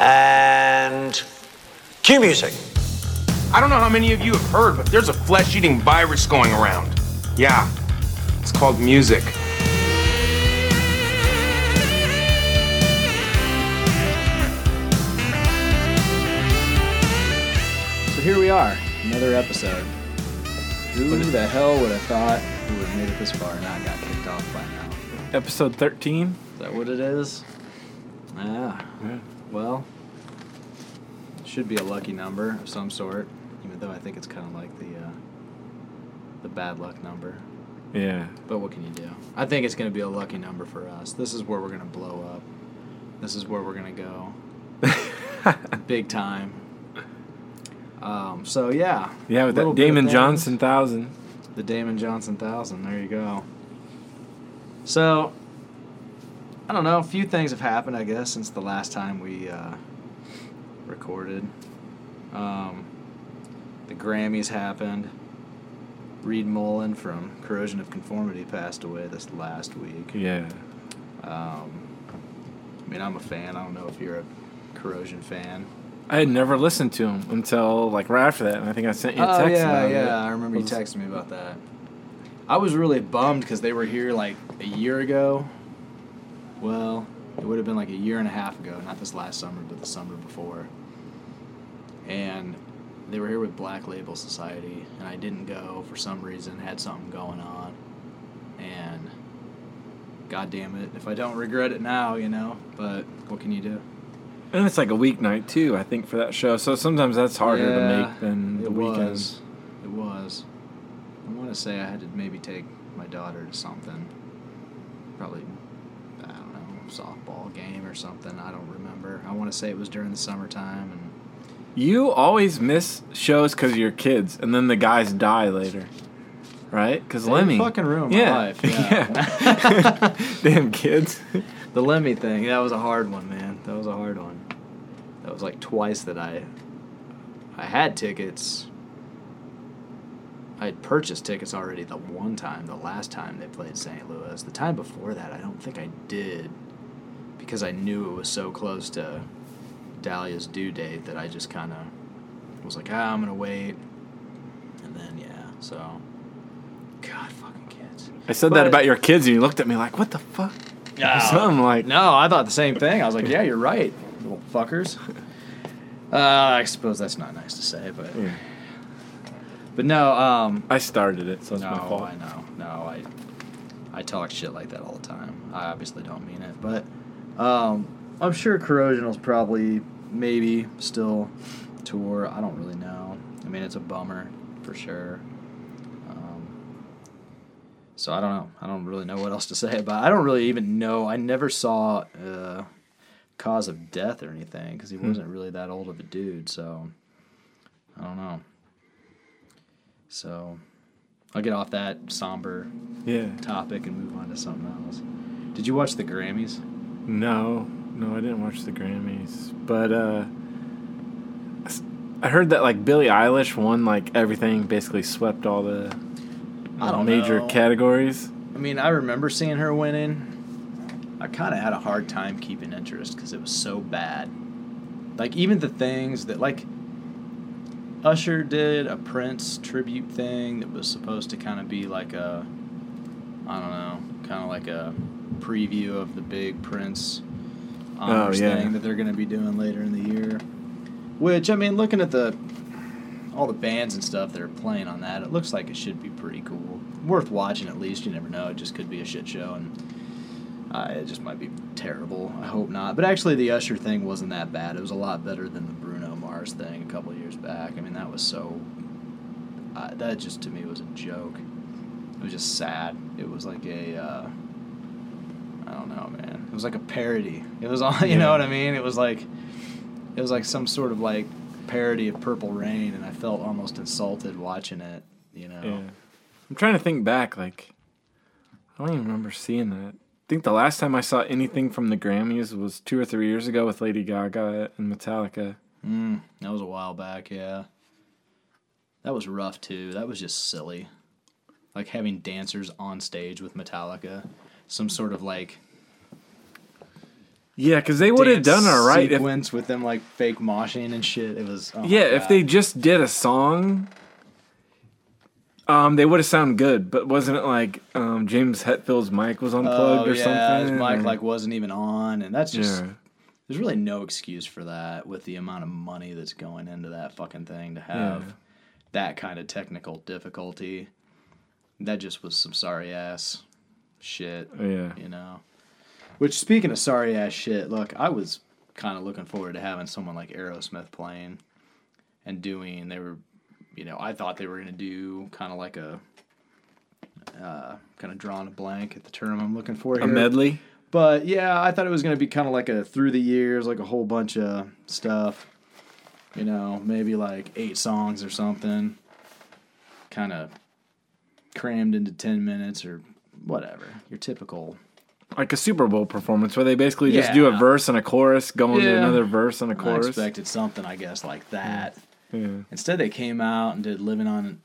And cue music. I don't know how many of you have heard, but there's a flesh eating virus going around. Yeah, it's called music. So here we are, another episode. Who the hell would have thought we would have made it this far and not got kicked off by now? Episode 13. Is that what it is? Ah, Yeah. Well, it should be a lucky number of some sort, even though I think it's kind of like the uh, the bad luck number. Yeah. But what can you do? I think it's going to be a lucky number for us. This is where we're going to blow up. This is where we're going to go. Big time. Um, so yeah. Yeah, with that Damon. Johnson thousand. The Damon Johnson thousand. There you go. So, I don't know. A few things have happened, I guess, since the last time we uh, recorded. Um, the Grammys happened. Reed Mullin from Corrosion of Conformity passed away this last week. Yeah. Um, I mean, I'm a fan. I don't know if you're a Corrosion fan. I had never listened to him until like right after that, and I think I sent you a text. Oh text. yeah, about it. yeah. I remember you texting me about that. I was really bummed because they were here like a year ago. Well, it would have been like a year and a half ago, not this last summer, but the summer before. And they were here with Black Label Society, and I didn't go for some reason. Had something going on, and God damn it, if I don't regret it now, you know. But what can you do? And it's like a weeknight too, I think, for that show. So sometimes that's harder to make than the weekend. was. It was. I want to say I had to maybe take my daughter to something. Probably, I don't know, softball game or something. I don't remember. I want to say it was during the summertime, and You always miss shows because your kids, and then the guys die later, right? Because Lemmy fucking ruined my yeah. life, yeah. yeah. Damn kids. the Lemmy thing. That was a hard one, man. That was a hard one. That was like twice that I. I had tickets. I had purchased tickets already the one time, the last time they played St. Louis. The time before that, I don't think I did because I knew it was so close to Dahlia's due date that I just kind of was like, ah, I'm going to wait. And then, yeah, so. God, fucking kids. I said But- that about your kids, and you looked at me like, "What the fuck?" Yeah. Something like No, I thought the same thing. I was like, yeah, you're right, little fuckers. Uh, I suppose that's not nice to say, but Yeah. but no, um, I started it, so it's no, my fault. I know, no, I I talk shit like that all the time. I obviously don't mean it, but um, I'm sure Corrosional's probably maybe still tour. I don't really know. I mean, it's a bummer for sure. Um, so I don't know. I don't really know what else to say about. It. I don't really even know. I never saw uh, cause of death or anything because he wasn't really that old of a dude. So I don't know. So I'll get off that somber Yeah. topic and move on to something else. Did you watch the Grammys? No, no, I didn't watch the Grammys, but uh, I heard that like Billie Eilish won like everything, basically swept all the major know. categories. I mean, I remember seeing her winning. I kind of had a hard time keeping interest because it was so bad. Like even the things that like Usher did a Prince tribute thing that was supposed to kind of be like a I don't know, kind of like a preview of the big Prince honors Oh, yeah. thing that they're going to be doing later in the year. Which I mean, looking at the all the bands and stuff that are playing on that, it looks like it should be pretty cool. Worth watching at least. You never know; it just could be a shit show, and uh, it just might be terrible. I hope not. But actually, the Usher thing wasn't that bad. It was a lot better than the Bruno Mars thing a couple of years back. I mean, that was so. Uh, that just to me was a joke. It was just sad. It was like a. Uh, I don't know, man. It was like a parody. It was all, you Yeah. know what I mean? It was like, it was like some sort of like parody of Purple Rain, and I felt almost insulted watching it. You know. Yeah. I'm trying to think back. Like, I don't even remember seeing that. I think the last time I saw anything from the Grammys was two or three years ago with Lady Gaga and Metallica. Mm, that was a while back, yeah. That was rough too. That was just silly. Like having dancers on stage with Metallica. Some sort of like Yeah, because they would have done all right. If, sequence with them like fake moshing and shit. It was oh yeah, if they just did a song, um, they would have sounded good. But wasn't it like um, James Hetfield's mic was unplugged oh, or yeah, something? his mic or- like wasn't even on, and that's just yeah, there's really no excuse for that with the amount of money that's going into that fucking thing to have Yeah. that kind of technical difficulty. That just was some sorry ass shit, Oh, yeah. you know. Which speaking of sorry ass shit, look, I was kind of looking forward to having someone like Aerosmith playing and doing. They were, you know, I thought they were gonna do kind of like a. Uh, kind of drawing a blank at the term I'm looking for here. A medley. But yeah, I thought it was going to be kind of like a through the years, like a whole bunch of stuff. You know, maybe like eight songs or something. Kind of crammed into 10 minutes or whatever. Your typical. like a Super Bowl performance where they basically just do a Yeah. verse and a chorus, go into Yeah. another verse and a chorus. expected something, I guess, like that. Yeah. Instead, they came out and did "Living on,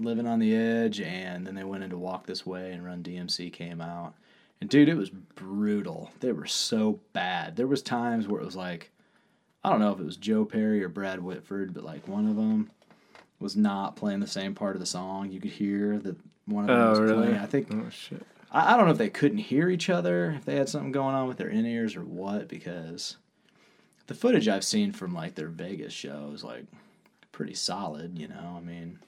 Living on the Edge," and then they went into "Walk This Way" and Run DMC came out. And dude, it was brutal. They were so bad. There was times where it was like, I don't know if it was Joe Perry or Brad Whitford, but like one of them was not playing the same part of the song. You could hear that one of them Oh, was really? playing. I think Oh shit. I, I don't know if they couldn't hear each other, if they had something going on with their in ears or what, because the footage I've seen from like their Vegas show is like pretty solid, you know. I mean,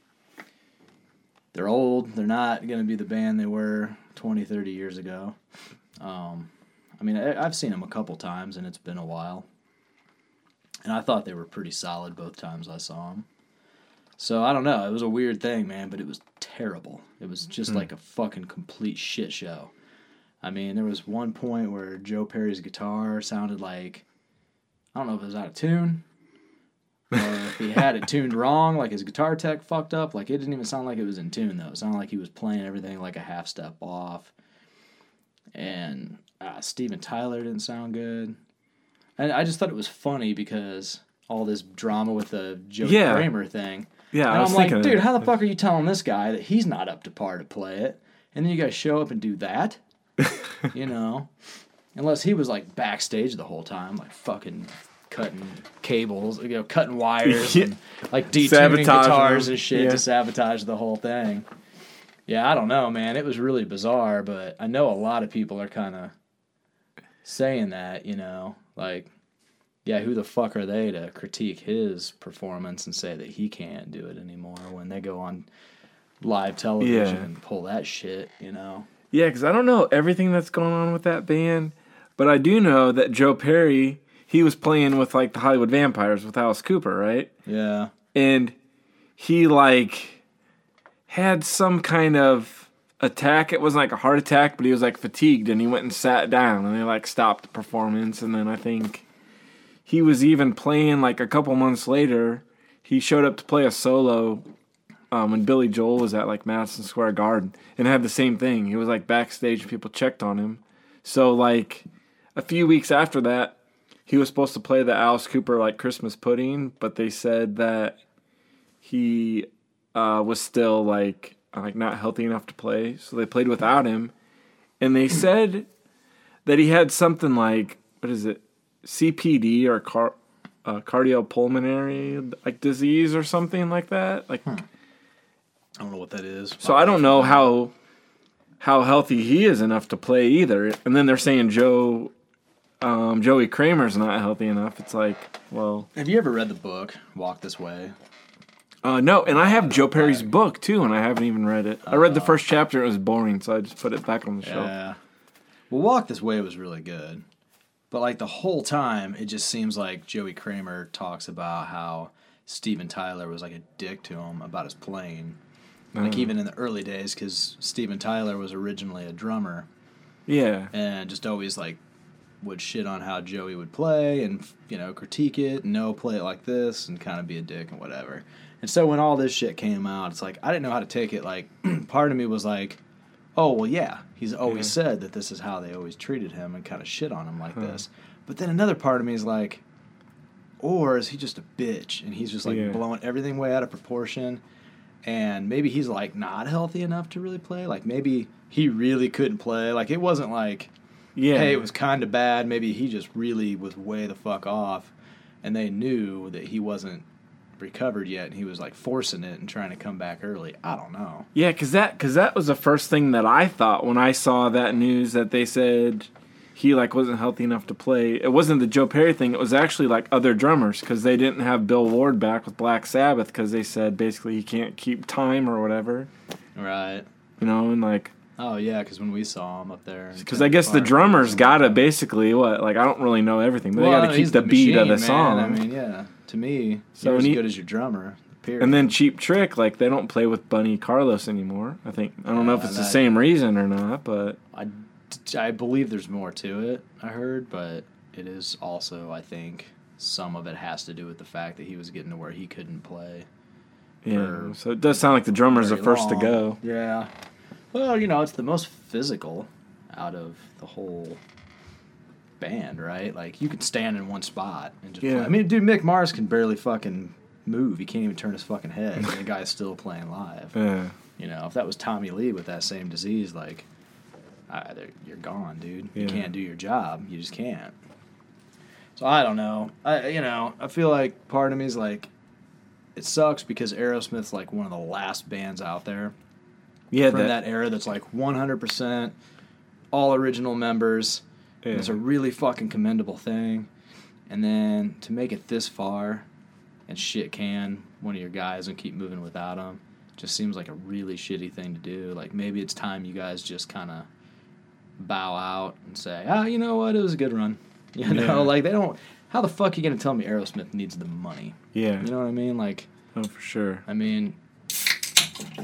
they're old, they're not going to be the band they were 20, 30 years ago. Um, I mean, I, I've seen them a couple times and it's been a while. And I thought they were pretty solid both times I saw them. So I don't know. It was a weird thing, man, but it was terrible. It was just like a fucking complete shit show. I mean, there was one point where Joe Perry's guitar sounded like I don't know if it was out of tune or if he had it tuned wrong, like his guitar tech fucked up. Like it didn't even sound like it was in tune though. It sounded like he was playing everything like a half step off. And uh, Steven Tyler didn't sound good. And I just thought it was funny because all this drama with the Joe Yeah. Kramer thing. Yeah, And I was I'm like, dude, how the fuck are you telling this guy that he's not up to par to play it? And then you guys show up and do that? you know? Unless he was like backstage the whole time, like fucking cutting cables, you know, cutting wires Yeah. and like detuning Sabotaging guitars them. and shit Yeah. to sabotage the whole thing. Yeah, I don't know, man. It was really bizarre, but I know a lot of people are kind of saying that, you know, like, yeah, who the fuck are they to critique his performance and say that he can't do it anymore when they go on live television Yeah. and pull that shit, you know? Yeah, because I don't know everything that's going on with that band, but I do know that Joe Perry he was playing with like the Hollywood Vampires with Alice Cooper, right? Yeah. And he like had some kind of attack. It wasn't like a heart attack, but he was like fatigued and he went and sat down and they like stopped the performance. And then I think he was even playing like a couple months later. He showed up to play a solo um, when Billy Joel was at like Madison Square Garden and had the same thing. He was like backstage and people checked on him. So like a few weeks after that, he was supposed to play the Alice Cooper like Christmas pudding, but they said that he uh, was still like like not healthy enough to play, so they played without him. And they said that he had something like what is it, CPD or car, uh, cardiopulmonary like disease or something like that. Like, I don't know what that is. so I don't know how how healthy he is enough to play either. And then they're saying Joe. Um, Joey Kramer's not healthy enough. It's like, well, Have you ever read the book Walk This Way? Uh, no, and I have Joe Perry's book too, and I haven't even read it. I read the first chapter; it was boring, so I just put it back on the shelf. Yeah. Well, Walk This Way was really good. But like the whole time, it just seems like Joey Kramer talks about how Steven Tyler was like a dick to him about his playing. Like mm. even in the early days, because Steven Tyler was originally a drummer Yeah, and just always like would shit on how Joey would play and you know critique it, no play it like this, and kind of be a dick and whatever. And so when all this shit came out, it's like I didn't know how to take it. Like part of me was like, oh well, yeah, he's always said that this is how they always treated him and kind of shit on him like this. But then another part of me is like, or is he just a bitch and he's just like Yeah. blowing everything way out of proportion? And maybe he's like not healthy enough to really play. Like maybe he really couldn't play. Like it wasn't like Yeah. hey, it was kind of bad. Maybe he just really was way the fuck off, and they knew that he wasn't recovered yet, and he was like forcing it and trying to come back early. I don't know. Yeah, cause that cause that was the first thing that I thought when I saw that news that they said he like wasn't healthy enough to play. It wasn't the Joe Perry thing. It was actually like other drummers because they didn't have Bill Ward back with Black Sabbath because they said basically he can't keep time or whatever. Right. You know, and like Oh yeah, because when we saw him up there, because I guess the Park, drummers he was- gotta basically what like I don't really know everything, but Well, they gotta keep he's the, beat of the machine, song. I mean, yeah. To me, So you're as he- good as your drummer. Period. and then Cheap Trick, like they don't play with Bunny Carlos anymore. I think I don't know if Yeah, it's the that- same reason or not, but I, I believe there's more to it. I heard, but it is also I think some of it has to do with the fact that he was getting to where he couldn't play. yeah. For So it does sound like the drummers are very first to go. Yeah. Well, you know, it's the most physical out of the whole band, right? Like you can stand in one spot and just Yeah. play. I mean, dude, Mick Mars can barely fucking move. He can't even turn his fucking head. and the guy's still playing live. Yeah. You know, if that was Tommy Lee with that same disease, like, you're gone, dude. Yeah. You can't do your job. You just can't. So I don't know. I you know I feel like part of me is like, it sucks because Aerosmith's like one of the last bands out there Yeah, from that, that, era that's like 100% all original members. yeah. It's a really fucking commendable thing. And then to make it this far and shit can one of your guys and keep moving without him just seems like a really shitty thing to do. Like maybe it's time you guys just kind of bow out and say, ah, you know what, it was a good run. You know, Yeah. like they don't. How the fuck are you gonna tell me Aerosmith needs the money? yeah. You know what I mean? Like, oh, for sure. I mean,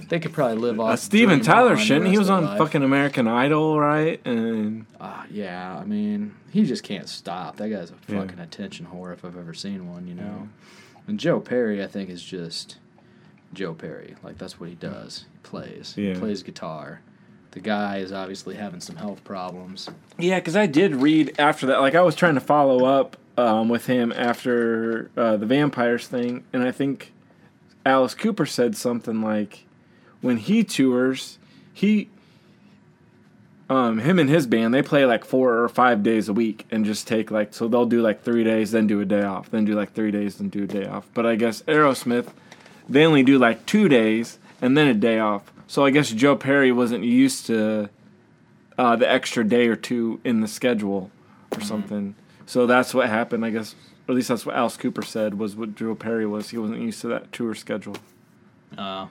they could probably live off. Uh, Steven Tyler shouldn't. He was on life. fucking American Idol, right? And Uh, yeah, I mean, he just can't stop. That guy's a Yeah. fucking attention whore if I've ever seen one, you know. And Joe Perry, I think, is just Joe Perry. Like that's what he does. He plays. Yeah. He plays guitar. The guy is obviously having some health problems. yeah, because I did read after that. Like I was trying to follow up um, with him after uh, the vampires thing, and I think Alice Cooper said something like, when he tours, he. Um, him and his band, they play like four or five days a week and just take like, so they'll do like three days, then do a day off, then do like three days, then do a day off. But I guess Aerosmith, they only do like two days and then a day off. So I guess Joe Perry wasn't used to uh, the extra day or two in the schedule or something. So that's what happened, I guess. Or at least that's what Alice Cooper said was what Drew Perry was. He wasn't used to that tour schedule. Uh,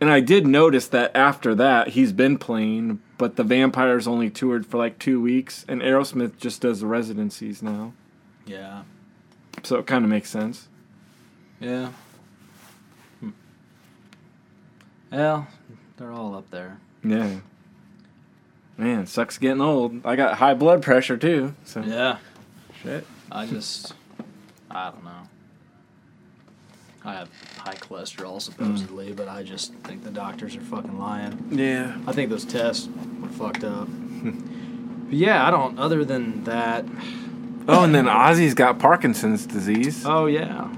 And I did notice that after that he's been playing, but the Vampires only toured for like two weeks, and Aerosmith just does the residencies now. yeah. So it kind of makes sense. Yeah. Hmm. Well, they're all up there. Yeah. Man, sucks getting old. I got high blood pressure too. So Yeah. shit. I just, I don't know. I have high cholesterol supposedly, but I just think the doctors are fucking lying. Yeah. I think those tests were fucked up. but yeah, I don't. Other than that, Oh, and then Ozzy's got Parkinson's disease. oh yeah.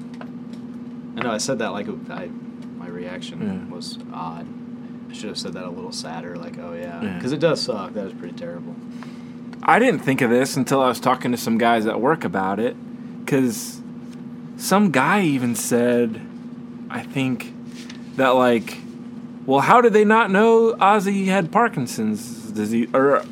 I know I said that like I, my reaction Yeah. was odd. I should have said that a little sadder, like oh yeah, Yeah. because it does suck. That is pretty terrible. I didn't think of this until I was talking to some guys at work about it. Because some guy even said, I think, that, like, well, how did they not know Ozzy had Parkinson's disease? Or,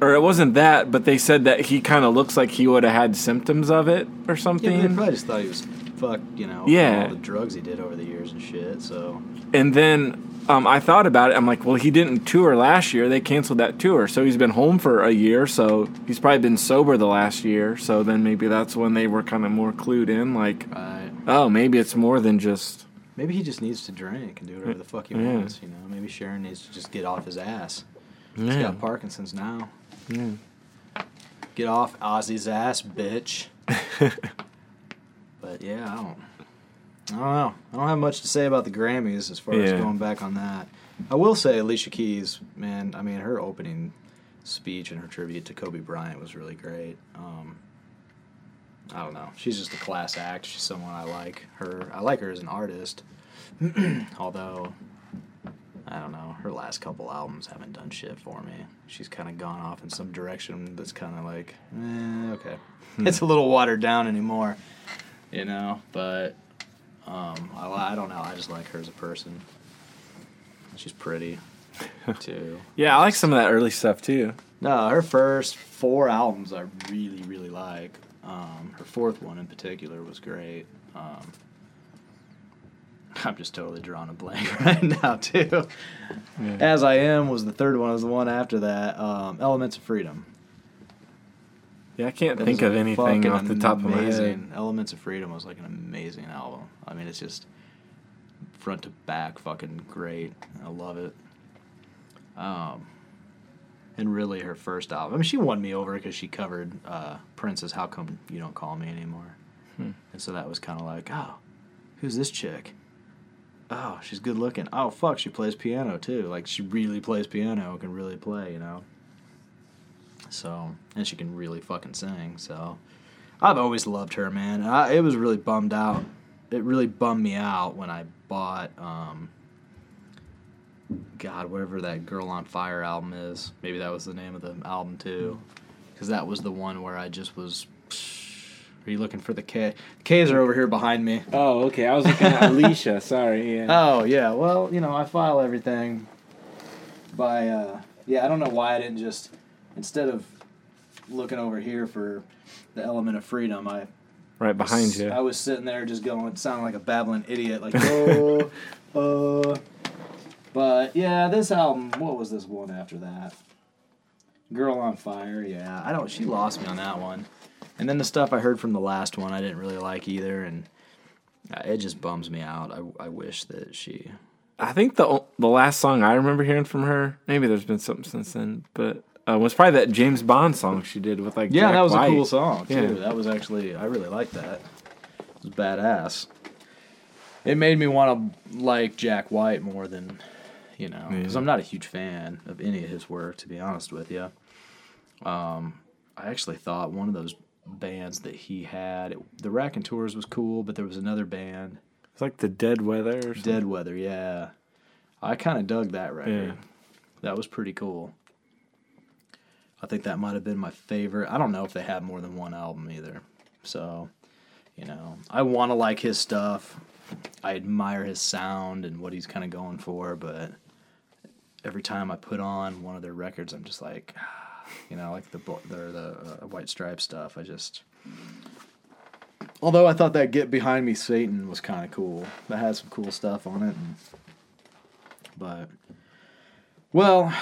or it wasn't that, but they said that he kind of looks like he would have had symptoms of it or something. but they probably just thought he was fucked, you know, Yeah. all the drugs he did over the years and shit. So And then um, I thought about it. I'm like, well, he didn't tour last year. They canceled that tour. So he's been home for a year. So he's probably been sober the last year. So then maybe that's when they were kind of more clued in. Like, right. oh, maybe it's more than just. Maybe he just needs to drink and do whatever the fuck he Yeah. wants. You know, maybe Sharon needs to just get off his ass. He's got Parkinson's now. Yeah. Get off Ozzy's ass, bitch. but yeah, I don't. I don't know. I don't have much to say about the Grammys as far as going back on that. I will say Alicia Keys, man. I mean, her opening speech and her tribute to Kobe Bryant was really great. Um, I don't know. She's just a class act. She's someone I like. Her, I like her as an artist. Although, I I don't know. Her last couple albums haven't done shit for me. She's kind of gone off in some direction that's kind of like, eh, okay. It's a little watered down anymore, you know. But um, I, I don't know. I just like her as a person. She's pretty too. Yeah, I like some of that early stuff too. No, her first four albums I really, really like. Um, her fourth one in particular was great. Um, I'm just totally drawing a blank right now too. As I Am was the third one. Was the one after that. Um, Elements of Freedom. Yeah, I can't That think of anything off the top of my head. Elements of Freedom was like an amazing album. I mean, it's just front to back, fucking great. I love it. Um, and really, her first album. I mean, she won me over because she covered uh, Prince's "How Come You Don't Call Me Anymore," Hmm. and so that was kind of like, oh, who's this chick? Oh, she's good looking. Oh, fuck, she plays piano too. Like she really plays piano, and can really play, you know. So, and she can really fucking sing. So, I've always loved her, man. I, it was really bummed out. It really bummed me out when I bought, um, God, whatever that Girl on Fire album is. Maybe that was the name of the album too, because that was the one where I just was. Are you looking for the K? The K's are over here behind me. Oh, okay. I was looking at Alicia. Sorry. Yeah. Oh yeah, well you know I file everything by uh, yeah I don't know why I didn't just instead of looking over here for the element of freedom I right behind you. I was sitting there just going sounding like a babbling idiot like oh uh. But yeah this album what was this one after that? Girl on Fire yeah I don't she lost me on that one. And then the stuff I heard from the last one I didn't really like either and uh, it just bums me out. I, I wish that she I think the the last song I remember hearing from her, maybe there's been something since then, but uh, was probably that James Bond song she did with like Yeah, Jack that was White. a cool song too. Yeah. That was actually I really liked that. It was badass. It made me want to like Jack White more than you know, because Yeah. I'm not a huge fan of any of his work, to be honest with you. Um, I actually thought one of those bands that he had, it, the Raconteurs was cool, but there was another band, It's like the Dead Weather. Or something. Dead Weather. Yeah, I kind of dug that record. Yeah. That was pretty cool. I think that might have been my favorite. I don't know if they have more than one album either. So, you know, I want to like his stuff. I admire his sound and what he's kind of going for, but every time I put on one of their records, I'm just like, you know, like the the, the uh, White Stripe stuff. I just. Although I thought that "Get Behind Me, Satan" was kind of cool. That had some cool stuff on it, and, but well,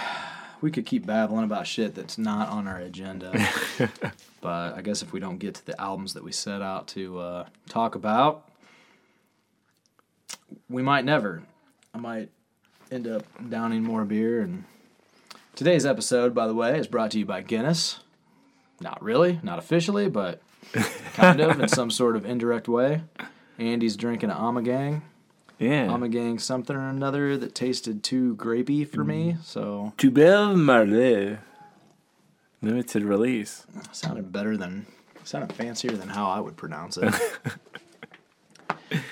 we could keep babbling about shit that's not on our agenda. but I guess if we don't get to the albums that we set out to uh, talk about, we might never. I might end up downing more beer. And today's episode, by the way, is brought to you by Guinness. Not really, not officially, but kind of in some sort of indirect way. Andy's drinking an Ommegang. Yeah. Ommegang something or another that tasted too grapey for me. Mm-hmm. So Tu belle Marley. Limited release. sounded better than sounded fancier than how I would pronounce it.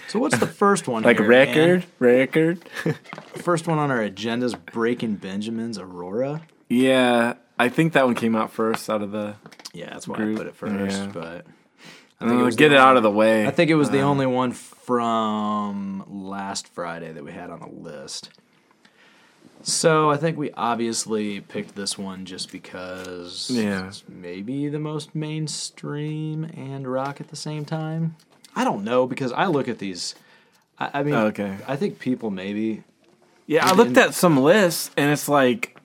so what's the first one? Like here, record, record. First one on our agenda is Breaking Benjamin's Aurora. yeah, I think that one came out first out of the. Yeah, that's why Group, I put it first. yeah. But I think it uh, was get it out of the way. I think it was the uh, only one from last Friday that we had on the list. So I think we obviously picked this one just because Yeah. it's maybe the most mainstream and rock at the same time. I don't know because I look at these. I, I mean, oh, Okay. I think people maybe yeah, I looked at some lists and it's like,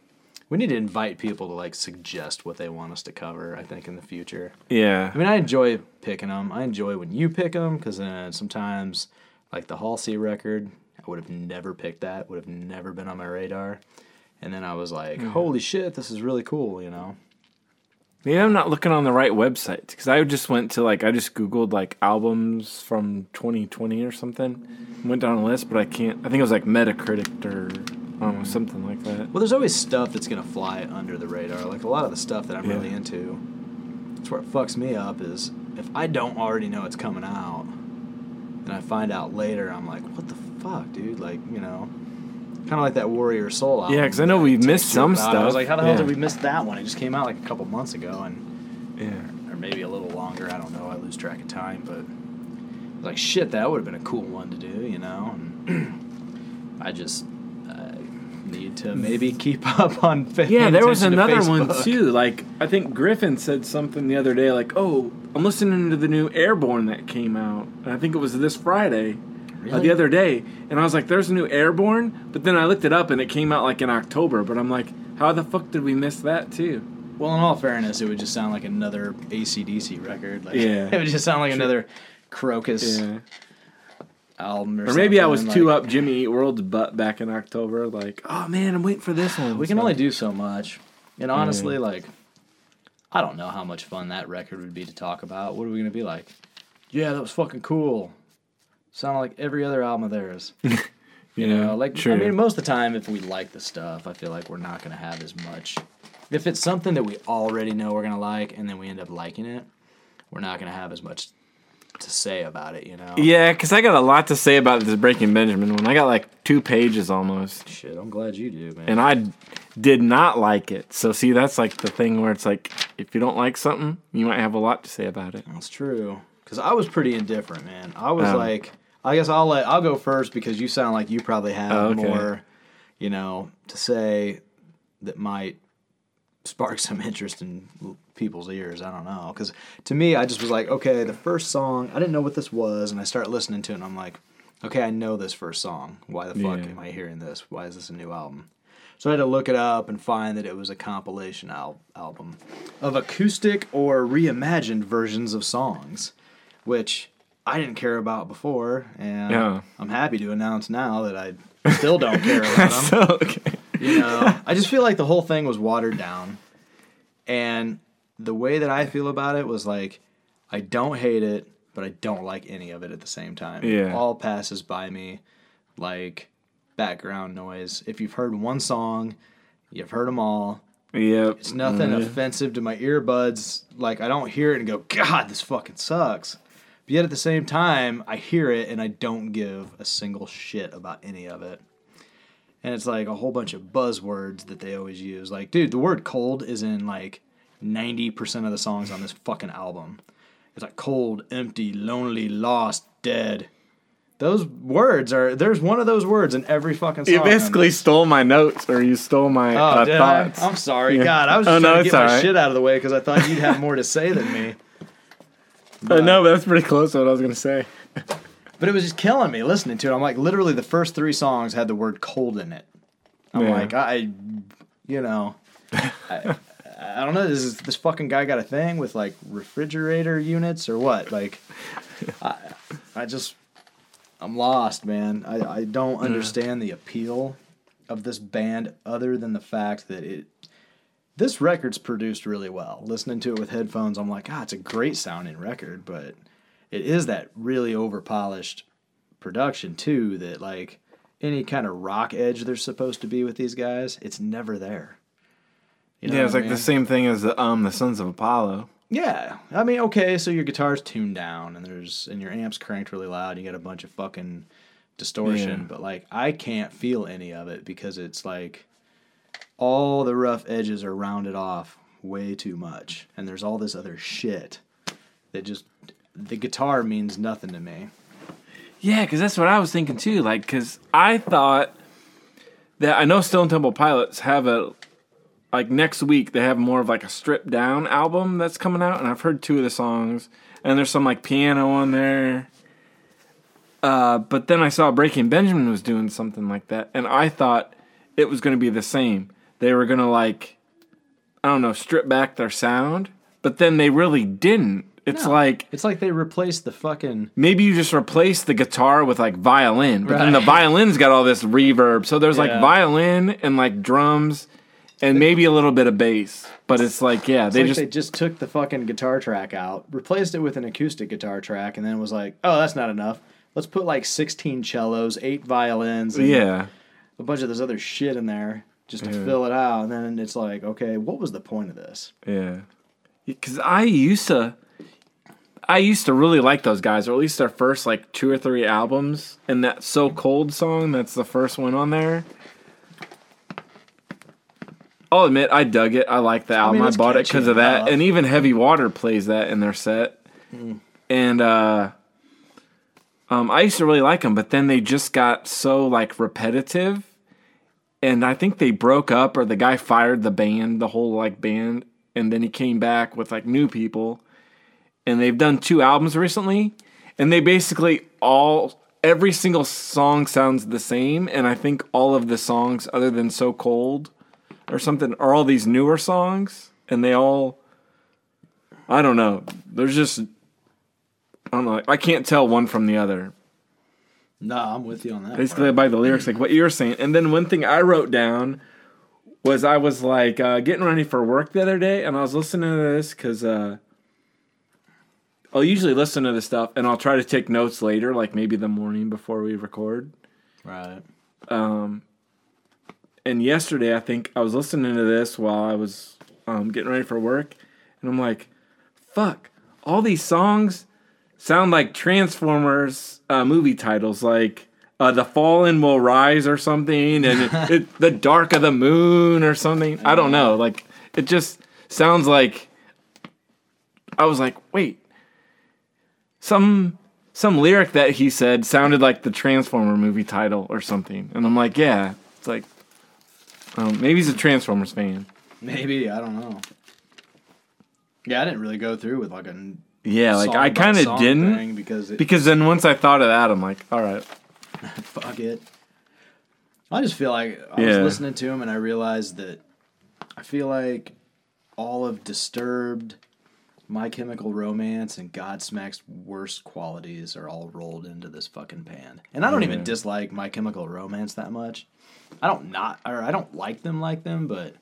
we need to invite people to like suggest what they want us to cover. I think in the future. yeah, I mean, I enjoy picking them. I enjoy when you pick them because then uh, sometimes, like the Halsey record, I would have never picked that. Would have never been on my radar. And then I was like, hmm. "Holy shit, this is really cool!" You know. maybe I'm not looking on the right website because I just went to like I just googled like albums from 2020 or something, went down a list, but I can't. I think it was like Metacritic or know something like that. Well, there's always stuff that's gonna fly under the radar. Like a lot of the stuff that I'm Yeah. really into. That's where it fucks me up is if I don't already know it's coming out, and I find out later, I'm like, "What the fuck, dude?" Like, you know. Kind of like that Warrior Soul album. Yeah, 'cause I know we missed some about. I was stuff. like, how the hell Yeah. did we miss that one? It just came out like a couple months ago, and Yeah. or maybe a little longer. I don't know. I lose track of time, but like, shit, that would have been a cool one to do, you know. And I just need to maybe keep up on. Yeah, there was another one too. Like I think Griffin said something the other day, like, "Oh, I'm listening to the new Airborne that came out." And I think it was this Friday, uh, the other day, and I was like, "There's a new Airborne," but then I looked it up and it came out like in October. But I'm like, how the fuck did we miss that too? Well, in all fairness, it would just sound like another ACDC record. Like, Yeah. it would just sound like another Krokus Yeah. Album, or, Or maybe I was something, too up Jimmy Eat World's butt back in October. Like, oh man, I'm waiting for this one. We can So- only do so much, and honestly, like, I don't know how much fun that record would be to talk about. What are we gonna be like? Yeah, that was fucking cool. Sounded like every other album of theirs. you You know, like sure. I mean, most of the time, if we like the stuff, I feel like we're not gonna have as much. If it's something that we already know we're gonna like, and then we end up liking it, we're not gonna have as much to say about it. You know? yeah, because I got a lot to say about this Breaking Benjamin one. I got like two pages almost. Shit, I'm glad you do, man. and I did not like it. So see, that's like the thing where it's like if you don't like something, you might have a lot to say about it. That's true. Because I was pretty indifferent, man. I was Oh. like, I guess I'll let I'll go first because you sound like you probably have Oh, okay. more, you know, to say that might spark some interest in people's ears. I don't know. Because to me, I just was like, okay, the first song, I didn't know what this was, and I started listening to it, and I'm like, okay, I know this first song. Why the fuck Yeah. am I hearing this? Why is this a new album? So I had to look it up and find that it was a compilation al- album of acoustic or reimagined versions of songs, which I didn't care about before, and Yeah. I'm happy to announce now that I still don't care about them. So okay. You know, I just feel like the whole thing was watered down, and the way that I feel about it was like I don't hate it, but I don't like any of it at the same time. It Yeah. all passes by me like background noise. If you've heard one song, you've heard them all. Yep. It's nothing Mhm. offensive to my earbuds. Like I don't hear it and go, God, this fucking sucks. But yet at the same time, I hear it and I don't give a single shit about any of it. And it's like a whole bunch of buzzwords that they always use. Like, dude, the word cold is in like 90% of the songs on this fucking album. It's like cold, empty, lonely, lost, dead. Those words are there's one of those words in every fucking song. You basically stole my notes, or you stole my Oh, uh, thoughts. I? I'm sorry. Yeah. God, I was Oh, just no, trying to get my alright. shit out of the way because I thought you'd have more to say than me. Uh, no, but that's pretty close to what I was gonna say. But it was just killing me listening to it. I'm like, literally, the first three songs had the word cold in it. I'm Yeah. like, I, you know, I, I don't know. Does this fucking guy got a thing with like refrigerator units or what? Like, I, I just, I'm lost, man. I, I don't understand the appeal of this band other than the fact that it, this record's produced really well. Listening to it with headphones, I'm like, ah, it's a great sounding record, but it is that really over polished production too that like any kind of rock edge there's supposed to be with these guys, it's never there. You know yeah, it's like the same thing as the um the Sons of Apollo. Yeah, I mean, okay, so your guitar's tuned down and there's and your amp's cranked really loud. And you got a bunch of fucking distortion, Yeah. but like I can't feel any of it because it's like all the rough edges are rounded off way too much, and there's all this other shit that just the guitar means nothing to me. Yeah, because that's what I was thinking too. Like, because I thought that I know Stone Temple Pilots have a like next week they have more of like a stripped down album that's coming out, and I've heard two of the songs, and there's some like piano on there. Uh, but then I saw Breaking Benjamin was doing something like that, and I thought it was going to be the same. They were going to like, I don't know, strip back their sound, but then they really didn't. It's No. like It's like they replaced the fucking maybe you just replace the guitar with like violin, but then the violin's got all this reverb. So there's like violin and like drums and maybe a little bit of bass. But it's like, yeah, It's they like just they just took the fucking guitar track out, replaced it with an acoustic guitar track, and then was like, "Oh, that's not enough. Let's put like 16 cellos, eight violins, and yeah. a bunch of this other shit in there just to Yeah. fill it out." And then it's like, okay, what was the point of this? Yeah. Cuz I used to I used to really like those guys, or at least their first like two or three albums. And that So Cold song, that's the first one on there. I'll admit I dug it. I like the album. mean, I, bought it because of that, enough. and even Heavy Water plays that in their set. And uh, um, I used to really like them, but then they just got so like repetitive, and I think they broke up or the guy fired the band, the whole like band, and then he came back with like new people, and they've done two albums recently, and they basically all every single song sounds the same, and I think all of the songs other than So Cold or something are all these newer songs, and they all I don't know. There's just I don't know. I can't tell one from the other. No, I'm with you on that. Basically, by the lyrics, like what you're saying. And then one thing I wrote down was I was like uh, getting ready for work the other day, and I was listening to this because uh, I'll usually listen to this stuff, and I'll try to take notes later, like maybe the morning before we record. Right. Um, And yesterday, I think I was listening to this while I was um, getting ready for work, and I'm like, "Fuck! All these songs sound like Transformers uh, movie titles, like uh, "The Fallen Will Rise" or something, and it, it, "The Dark of the Moon" or something. I don't know. Like it just sounds like. I was like, "Wait." Some some lyric that he said sounded like the Transformer movie title or something, and I'm like, "Yeah." It's like. Um, maybe he's a Transformers fan. Maybe I don't know. Yeah, I didn't really go through with like a Yeah, like I kind of didn't because it, because then once I thought of that, I'm like, all right, fuck it. I just feel like I Yeah. was listening to him and I realized that I feel like all of Disturbed, My Chemical Romance, and Godsmack's worst qualities are all rolled into this fucking band. And I don't even dislike My Chemical Romance that much. I don't not or I don't like them like them, but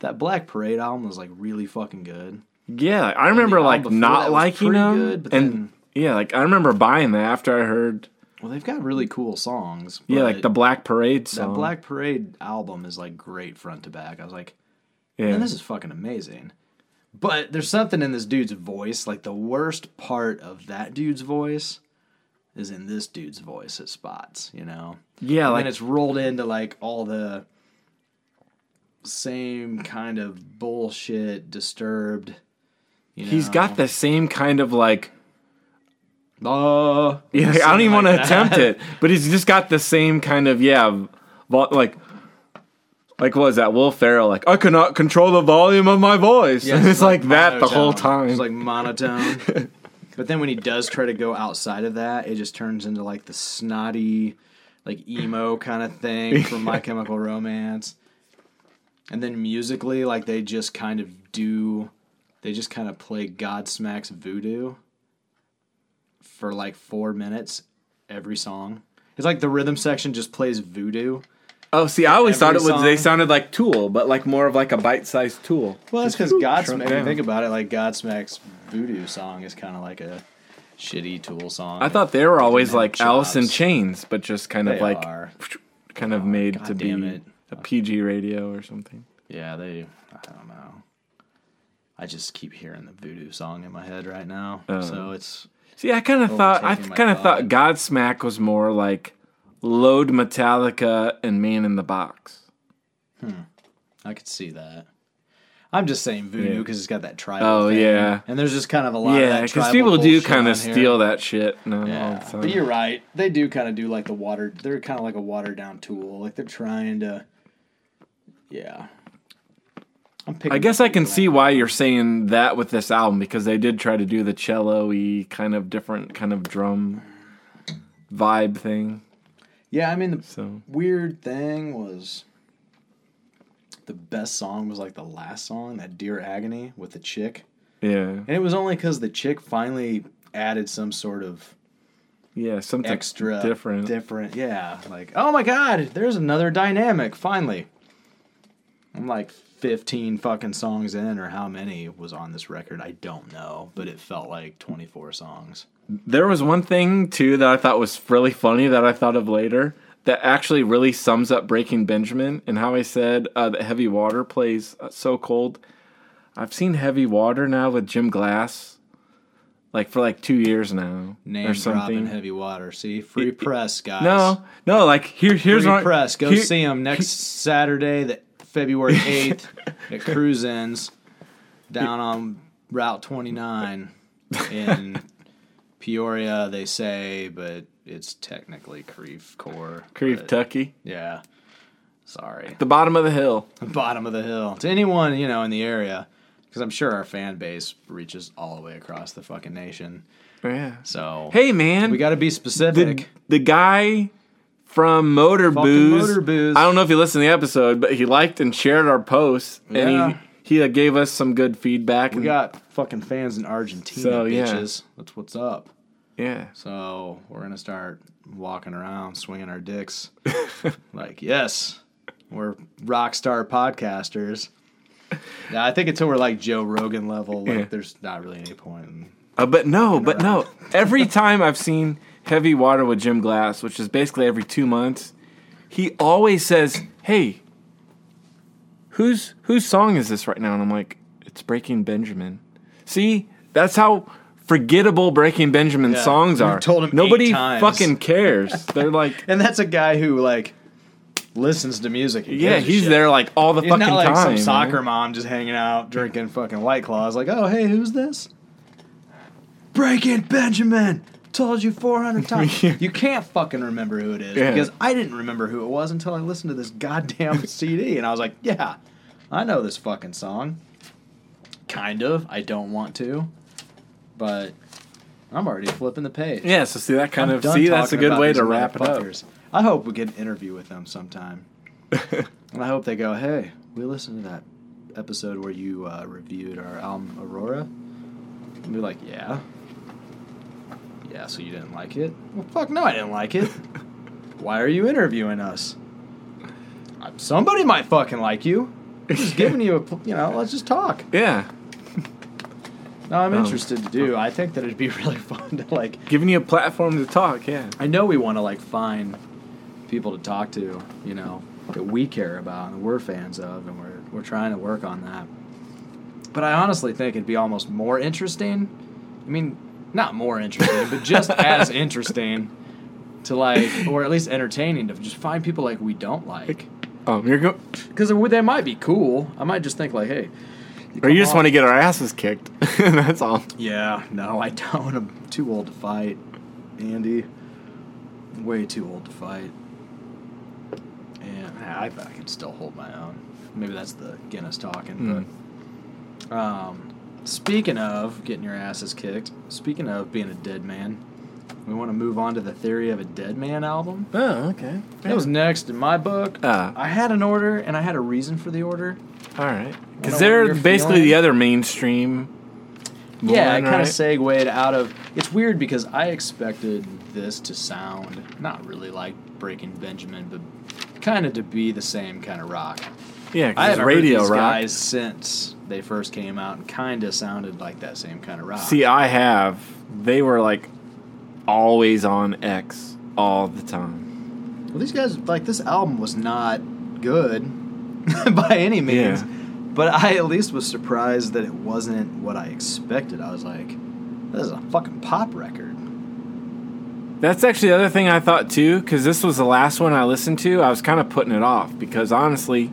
that Black Parade album was like really fucking good. yeah. I remember like not liking them, good, and then- yeah, like I remember buying that after I heard Well, they've got really cool songs. yeah, like the Black Parade song. that. Black Parade album is like great front to back. I was like, yeah, man, this is fucking amazing. But there's something in this dude's voice. Like the worst part of that dude's voice is in this dude's voice at spots. You know, yeah, and like then it's rolled into like all the same kind of bullshit, disturbed. You know? he's got the same kind of like Uh, yeah. I don't even want to attempt it, but he's just got the same kind of yeah, like. Like what was that? Will Ferrell? Like I cannot control the volume of my voice. Yeah, and it's like, that the whole time. It's like monotone. but then when he does try to go outside of that, it just turns into like the snotty, like emo kind of thing from My Chemical Romance. And then musically, like they just kind of do, they just kind of play Godsmack's Voodoo for like four minutes every song. It's like the rhythm section just plays Voodoo. Oh, see, I always thought it was they sounded like Tool, but like more of like a bite-sized Tool. Well, that's because Godsmack. If you think about it, like Godsmack's Voodoo song is kind of like a shitty Tool song. I thought they were always like Alice in. Chains, but just kind they of like are. kind of made God to be it. a PG radio or something. Yeah, they. I don't know. I just keep hearing the Voodoo song in my head right now, Oh. so it's See, I kind of thought I kind of thought. Godsmack was more like Load Metallica and Man in the Box. Hmm. I could see that. I'm just saying Voodoo Yeah. because it's got that tribal. Oh, thing, yeah. and there's just kind of a lot. Yeah, of that because people do kind of steal that shit. No, Yeah, but you're right. They do kind of do like the water. They're kind of like a watered down tool. Like they're trying to. Yeah. I'm picking I guess I can see why you're saying that with this album because they did try to do the cello-y kind of different kind of drum vibe thing. Yeah, I mean the So weird thing was the best song was like the last song, that Dear Agony with the chick. yeah, And it was only because the chick finally added some sort of yeah, something extra different. Different, yeah. Like, oh my god, there's another dynamic, finally. I'm like 15 fucking songs in, or how many was on this record, I don't know, but it felt like 24 songs. There was one thing too that I thought was really funny that I thought of later that actually really sums up Breaking Benjamin and how I said uh, that Heavy Water plays uh, so cold. I've seen Heavy Water now with Jim Glass, like for like two years now Name or something. heavy water. See, free press, guys. No, no, like here, here's free press. Go here- see him next Saturday, the February 8th at Cruise Ins down on Route 29 in Peoria, they say, but it's technically Creve Coeur. Creve Tucky. Yeah. Sorry. The bottom of the hill. The bottom of the hill. To anyone, you know, in the area, because I'm sure our fan base reaches all the way across the fucking nation. Oh, yeah. So, Hey man, we got to be specific. the guy from Motor Booze. Motor Booze. I don't know if you listened to the episode, but he liked and shared our posts, Yeah. and he he uh, gave us some good feedback. we and, got fucking fans in Argentina, So, yeah. bitches. That's what's up. yeah. So we're gonna start walking around, swinging our dicks, like yes, we're rock star podcasters. Yeah, I think until we're like Joe Rogan level, like Yeah. there's not really any point. In, Uh, but no, but no. Every time I've seen Heavy Water with Jim Glass, which is basically every two months, he always says, "Hey, whose whose song is this right now?" And I'm like, "It's Breaking Benjamin." See, that's how forgettable Breaking Benjamin Yeah, songs we've are. told him Nobody fucking cares. They're like, and that's a guy who like listens to music. yeah, he's there like all the He's fucking not like time. some man. soccer mom just hanging out drinking fucking white claws. Like, oh hey, who's this? Breaking Benjamin. Told you 400 times. you can't fucking remember who it is Yeah. because I didn't remember who it was until I listened to this goddamn CD and I was like, yeah, I know this fucking song. Kind of. I don't want to, but I'm already flipping the page. Yeah, so see that kind I'm of see that's a good way to wrap it up. I hope we get an interview with them sometime. and I hope they go, hey, we listened to that episode where you uh, reviewed our album Aurora. And be like, yeah. Yeah, so you didn't like it? Well, fuck no, I didn't like it. Why are you interviewing us? Uh, Somebody might fucking like you. I'm just giving you a, you know, let's just talk. Yeah, No, I'm Um, interested to do. I think that it'd be really fun to like giving you a platform to talk. Yeah. I know we want to like find people to talk to, you know, that we care about and we're fans of, and we're we're trying to work on that. But I honestly think it'd be almost more interesting. I mean, not more interesting, but just as interesting to like, or at least entertaining to just find people like we don't like, Um, you're go- because they might be cool. I might just think like, hey, or you just want to get our asses kicked. that's all. Yeah, no, I don't. I'm too old to fight, Andy. Way too old to fight. And I, I can still hold my own. Maybe that's the Guinness talking. But um, speaking of getting your asses kicked, speaking of being a dead man, we want to move on to the Theory of a Dead Man album. Oh, okay. That was next in my book. Ah. I had an order, and I had a reason for the order. All right. Because they're basically feeling? the other mainstream. Yeah, it kind right? of segued out of. It's weird because I expected this to sound not really like Breaking Benjamin, but kind of to be the same kind of rock. Yeah, I because haven't radio rock. guys since they first came out, and kind of sounded like that same kind of rock. See, I have. They were like always on X all the time. well, these guys like this album was not good by any means, Yeah. but I at least was surprised that it wasn't what I expected. I was like, this is a fucking pop record. That's actually the other thing I thought too, because this was the last one I listened to. I was kind of putting it off because honestly,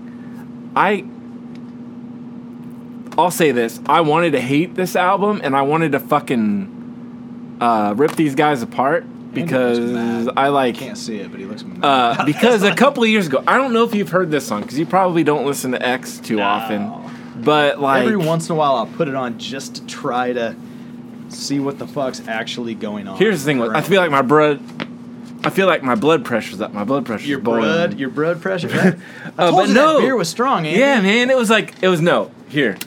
I. I'll say this: I wanted to hate this album, and I wanted to fucking uh, rip these guys apart because. I like can't see it, but he looks mad. uh, because a couple of years ago, I don't know if you've heard this song because you probably don't listen to X too often, but like Every once in a while, I'll put it on just to try to see what the fuck's actually going on. here's the thing: with- I feel like my blood, I feel like my blood pressure's up. My blood pressure's your boiling. blood, your blood pressure. I Uh, told but you no. that beer was strong. Andy. Yeah, man, it was like it was no here.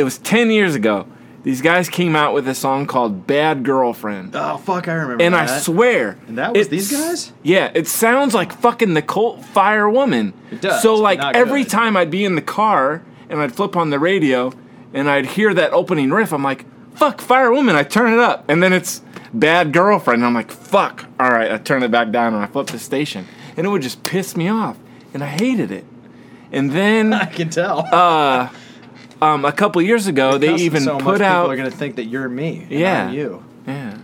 It was ten years ago. These guys came out with a song called "Bad Girlfriend," Oh fuck, I remember. and I swear, And that was these guys? Yeah, it sounds like fucking the Cult Fire Woman. It does, So like not every good. time I'd be in the car and I'd flip on the radio and I'd hear that opening riff, I'm like, "Fuck Fire Woman!" I turn it up, and then it's "Bad Girlfriend," and I'm like, "Fuck!" All right, I turn it back down and I flip the station, and it would just piss me off, and I hated it. And then I can tell. uh, um, a couple years ago, they even so much, put out. People are gonna think that you're me. Yeah. You. yeah,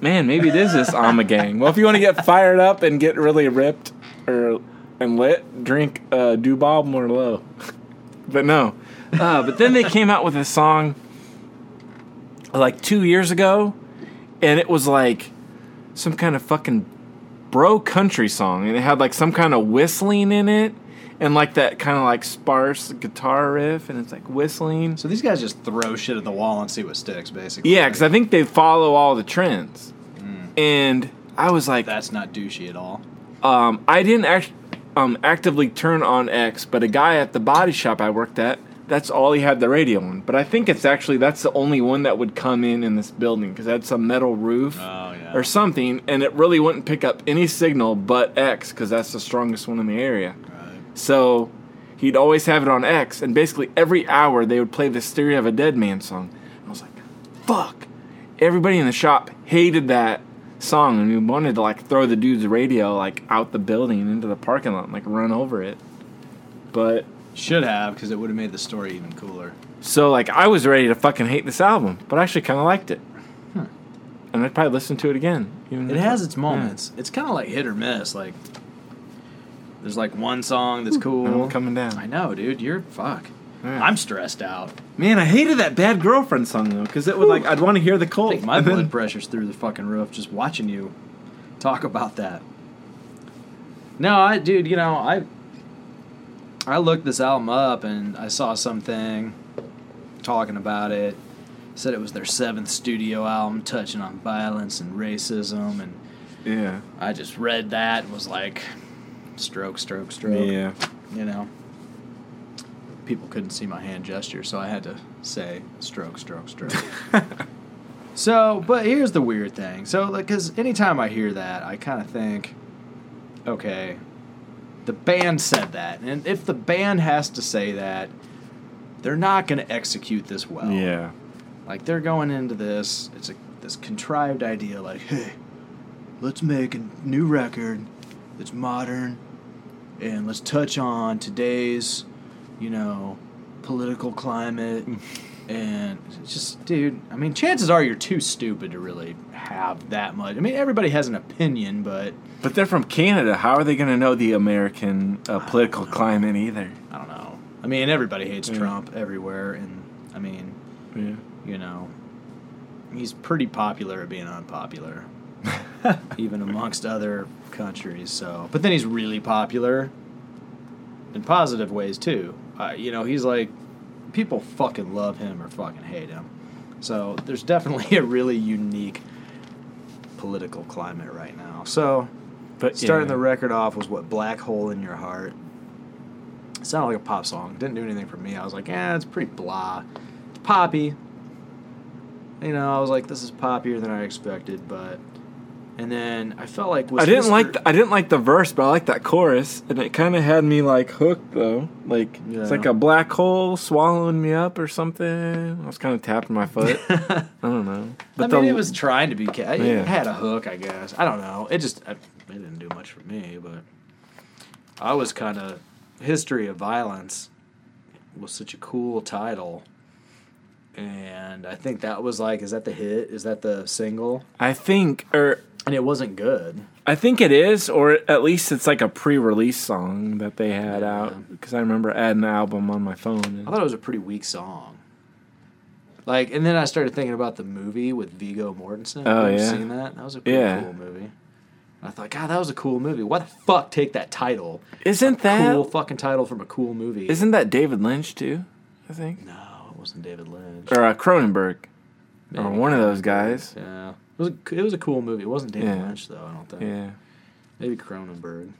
man, maybe it is this Ommegang. Well, if you want to get fired up and get really ripped, or and lit, drink uh, Dubob Merlot. but no. Uh, but then they came out with a song like two years ago, and it was like some kind of fucking bro country song, and it had like some kind of whistling in it, and like that kind of like sparse guitar riff, and it's like whistling. So these guys just throw shit at the wall and see what sticks, basically. Yeah, because I think they follow all the trends, and I was like, that's not douchey at all. um, I didn't act- um, actively turn on X, but a guy at the body shop I worked at, that's all he had the radio on. But I think it's actually that's the only one that would come in in this building because it had some metal roof Oh, yeah. or something, and it really wouldn't pick up any signal but X because that's the strongest one in the area. So he'd always have it on X, and basically every hour they would play the Theory of a Dead Man song. And I was like, fuck. Everybody in the shop hated that song, and we wanted to like throw the dude's radio like out the building into the parking lot and like run over it. But Should have, because it would have made the story even cooler. so like I was ready to fucking hate this album, but I actually kind of liked it. And I'd probably listen to it again. It has its moments. It's kind of like hit or miss. Like, there's like one song that's cool. I'm coming down. I know, dude. You're fuck. I'm stressed out. Man, I hated that bad girlfriend song though, because it would like I'd want to hear the I think my and then- blood pressure's through the fucking roof just watching you talk about that. No, I, dude. You know, I I looked this album up and I saw something talking about it. Said it was their seventh studio album, touching on violence and racism, and Yeah. I just read that and was like, stroke, stroke, stroke. Yeah. You know, people couldn't see my hand gesture, so I had to say stroke, stroke, stroke. so, but here's the weird thing. So, like, because anytime I hear that, I kind of think, okay, the band said that, and if the band has to say that, they're not going to execute this well. Yeah. Like they're going into this, it's a this contrived idea like, hey, let's make a new record that's modern and let's touch on today's, you know, political climate and it's just dude, I mean, chances are you're too stupid to really have that much. I mean, everybody has an opinion, but But they're from Canada. How are they going to know the American uh, political climate either? I don't know. I mean, everybody hates Yeah. Trump everywhere and I mean, Yeah. you know, he's pretty popular at being unpopular, even amongst other countries. So, but then he's really popular in positive ways too. Uh, you know, he's like people fucking love him or fucking hate him. So there's definitely a really unique political climate right now. So But starting yeah. the record off was what Black Hole in Your Heart. It sounded like a pop song. Didn't do anything for me. I was like, yeah, it's pretty blah. It's poppy. You know, I was like, this is poppier than I expected, but and then I felt like with I didn't Mr. like the, I didn't like the verse, but I like that chorus, and it kind of had me like hooked though. Like Yeah. it's like a black hole swallowing me up or something. I was kind of tapping my foot. I don't know. I the- mean, it was trying to be. Ca- it Yeah. had a hook, I guess. I don't know. It just I, it didn't do much for me, but I was kind of history of violence was such a cool title, and I think that was like, is that the hit? Is that the single? I think, or And it wasn't good. I think it is, or at least it's like a pre-release song that they had Yeah. out. Because I remember adding the album on my phone. and- I thought it was a pretty weak song. Like, and then I started thinking about the movie with Viggo Mortensen. Oh, Have yeah. seen that? That was a pretty Yeah. cool movie. And I thought, God, that was a cool movie. Why the fuck take that title? Isn't that a cool fucking title from a cool movie. isn't that David Lynch too? I think, No, it wasn't David Lynch. or uh, Cronenberg, or one of those guys. Yeah, was a, it was a cool movie. It wasn't David Yeah. Lynch though. I don't think. Yeah. Maybe Cronenberg.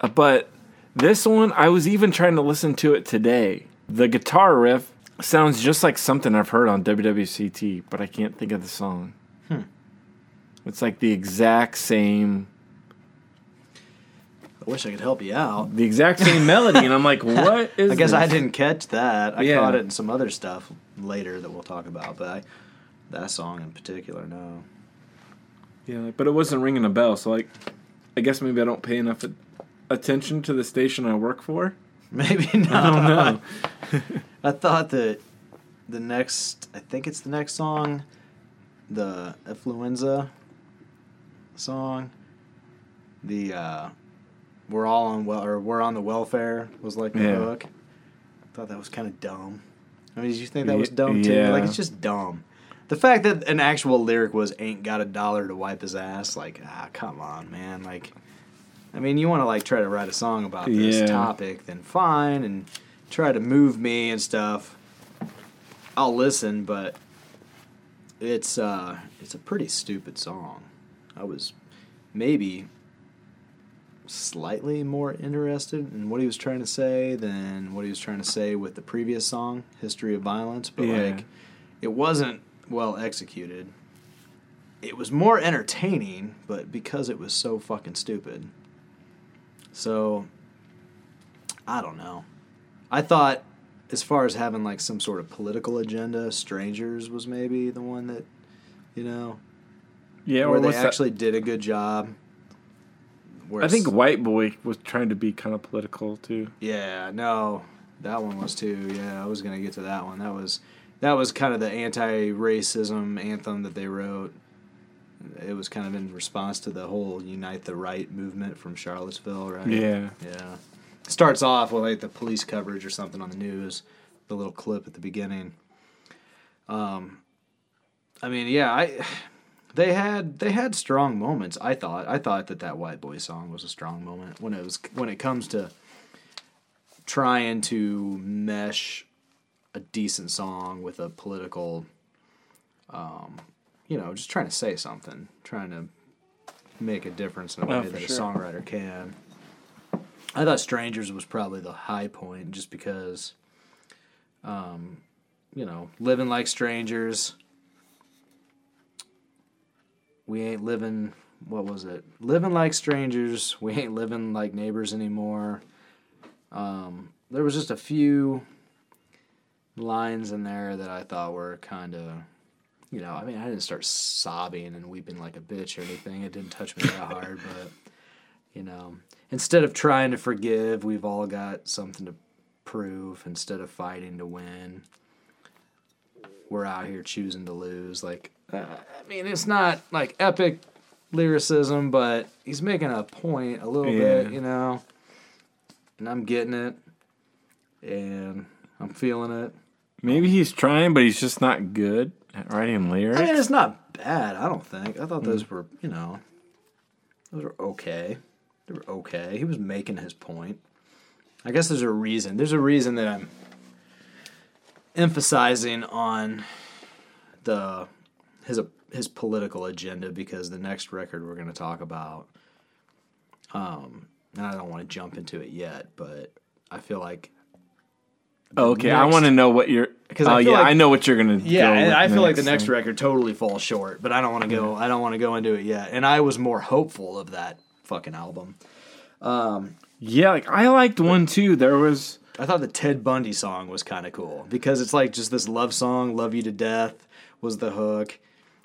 Uh, But this one, I was even trying to listen to it today. The guitar riff sounds just like something I've heard on WWCT, but I can't think of the song. Hmm. It's like the exact same, I wish I could help you out. the exact same melody, and I'm like, what is? I guess I didn't catch that. I Yeah. caught it in some other stuff later that we'll talk about, but I, that song in particular, no. Yeah, but it wasn't ringing a bell. So like, I guess maybe I don't pay enough attention to the station I work for. Maybe not. I don't know. I thought that the next, I think it's the next song, the Affluenza song, the uh, we're all on well or we're on the welfare was like the Yeah. hook. Thought that was kind of dumb. I mean, did you think that was dumb too? Like it's just dumb. The fact that an actual lyric was "ain't got a dollar to wipe his ass," like ah, come on, man. Like, I mean, you want to like try to write a song about this Yeah. topic, then fine, and try to move me and stuff. I'll listen, but it's uh, it's a pretty stupid song. I was maybe slightly more interested in what he was trying to say than what he was trying to say with the previous song, "History of Violence," but Yeah. like it wasn't well executed. It was more entertaining, but because it was so fucking stupid. So I don't know. I thought as far as having like some sort of political agenda, Strangers was maybe the one that you know, Yeah, where or they what's that? actually did a good job. Where I think White Boy was trying to be kind of political too. Yeah, no, that one was too. Yeah, I was gonna get to that one. That was that was kind of the anti-racism anthem that they wrote. It was kind of in response to the whole "Unite the Right" movement from Charlottesville, right? Yeah. yeah. Starts off with like the police coverage or something on the news, the little clip at the beginning. Um, I mean, yeah, I they had they had strong moments. I thought I thought that that White Boy song was a strong moment when it was when it comes to trying to mesh a decent song with a political, um, you know, just trying to say something, trying to make a difference in a way Oh, that sure. a songwriter can. I thought "Strangers" was probably the high point, just because, um, you know, living like strangers. We ain't living. What was it? Living like strangers. We ain't living like neighbors anymore. Um, there was just a few lines in there that I thought were kind of, you know, I mean, I didn't start sobbing and weeping like a bitch or anything. It didn't touch me that hard, but you know, instead of trying to forgive, we've all got something to prove. Instead of fighting to win, we're out here choosing to lose. Like, uh, I mean, it's not like epic lyricism, but he's making a point a little bit, you know. And I'm getting it, and I'm feeling it. Maybe he's trying, but he's just not good at writing lyrics. I mean, it's not bad. I don't think. I thought those were, you know, those were okay. They were okay. He was making his point. I guess there's a reason. There's a reason that I'm emphasizing on the his his political agenda because the next record we're going to talk about, um, and I don't want to jump into it yet, but I feel like okay, I want to know what you're. 'Cause oh I yeah, like- I know what you're gonna. Yeah, go I feel like the next thing. record totally falls short, but I don't want to go. I don't want to go into it yet. And I was more hopeful of that fucking album. Um, Yeah, like I liked one too. There was. I thought the Ted Bundy song was kind of cool because it's like just this love song, "Love You to Death" was the hook,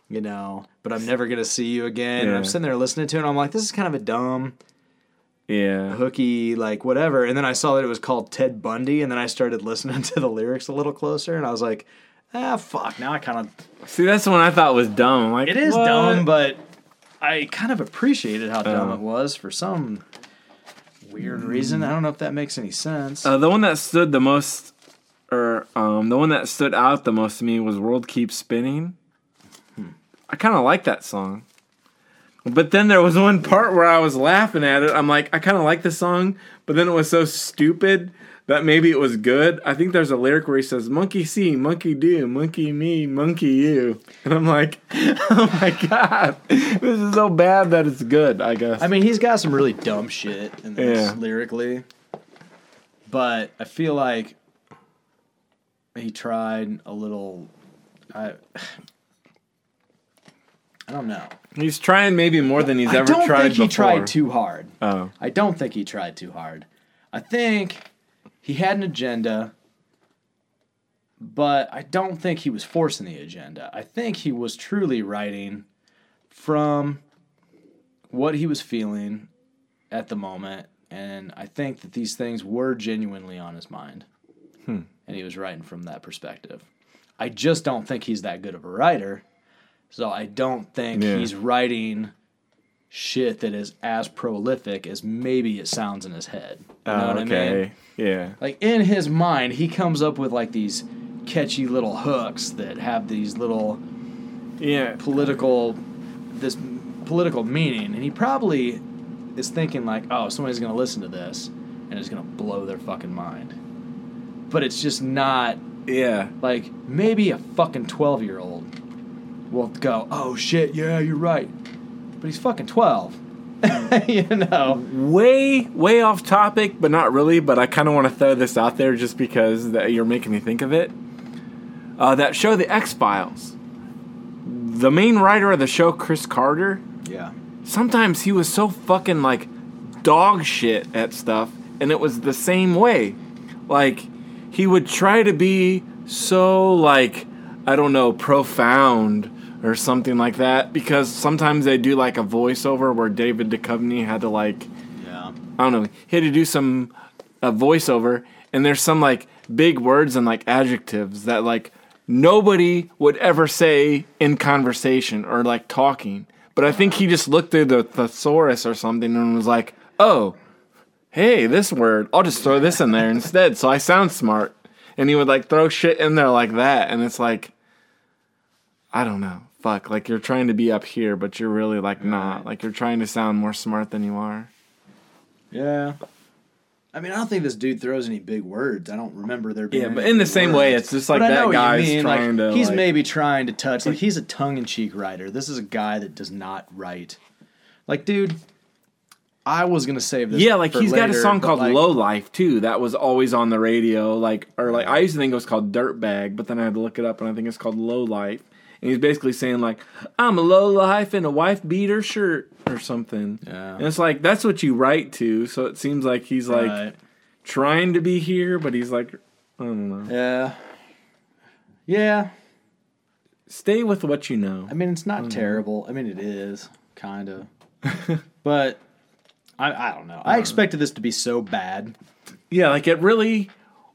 you know. But I'm never gonna see you again. And I'm sitting there listening to it, and I'm like, this is kind of a dumb, Yeah. hooky, like whatever. And then I saw that it was called Ted Bundy, and then I started listening to the lyrics a little closer, and I was like, ah, fuck. Now I kind of See, that's the one I thought was dumb. I'm like It is what? dumb, but I kind of appreciated how dumb Oh. it was for some weird reason. I don't know if that makes any sense. Uh, the one that stood the most, or um, the one that stood out the most to me was "World Keeps Spinning." I kind of like that song, but then there was one part where I was laughing at it. I'm like, I kind of like the song, but then it was so stupid that maybe it was good. I think there's a lyric where he says, "Monkey see, monkey do, monkey me, monkey you," and I'm like, oh my god, this is so bad that it's good. I guess. I mean, he's got some really dumb shit in this Yeah. lyrically, but I feel like he tried a little. I. I don't know. he's trying maybe more than he's I ever tried before. I don't think he before. tried too hard. Oh. I don't think he tried too hard. I think he had an agenda, but I don't think he was forcing the agenda. I think he was truly writing from what he was feeling at the moment, and I think that these things were genuinely on his mind. Hmm. And he was writing from that perspective. I just don't think he's that good of a writer. So I don't think Yeah. he's writing shit that is as prolific as maybe it sounds in his head. You know Oh, what I ah, mean? okay. Yeah. Like in his mind, he comes up with like these catchy little hooks that have these little Yeah. political this political meaning and he probably is thinking like oh somebody's gonna listen to this and it's gonna blow their fucking mind but it's just not Yeah. like maybe a fucking 12 year old will go oh shit yeah you're right but he's fucking 12 you know Way, way off topic, but not really. But I kind of want to throw this out there just because that you're making me think of it. Uh, that show, The X Files. The main writer of the show, Chris Carter, yeah sometimes he was so fucking like dog shit at stuff, and it was the same way. Like, he would try to be so, like, I don't know, profound or something like that, because sometimes they do like a voiceover where David Duchovny had to, like, yeah I don't know, he had to do some a voiceover, and there's some like big words and like adjectives that like nobody would ever say in conversation or like talking. But I think he just looked through the thesaurus or something and was like, "Oh, hey, this word, I'll just throw this in there instead, so I sound smart." And he would like throw shit in there like that, and it's like, I don't know, fuck, like you're trying to be up here, but you're really like not, like you're trying to sound more smart than you are. yeah I mean, I don't think this dude throws any big words. I don't remember there being. Yeah, but any in the big same way, words. it's just like But I know that what you guy's mean, like, trying to. He's like- maybe trying to touch. Like he's a tongue-in-cheek writer. This is a guy that does not write. Like, dude, I was gonna save this. Yeah, like for he's got a later, song but, called like, "Low Life" too. That was always on the radio. Like, or like I used to think it was called "Dirtbag," but then I had to look it up, and I think it's called "Low Life." And he's basically saying like, "I'm a low life in a wife beater shirt" or something. Yeah. And it's like that's what you write to. So it seems like he's like Right. trying to be here, but he's like, I don't know. Yeah. Yeah. Stay with what you know. I mean, it's not terrible. I mean, it is kind of, but I, I don't know. I uh-huh. expected this to be so bad. Yeah, like it really.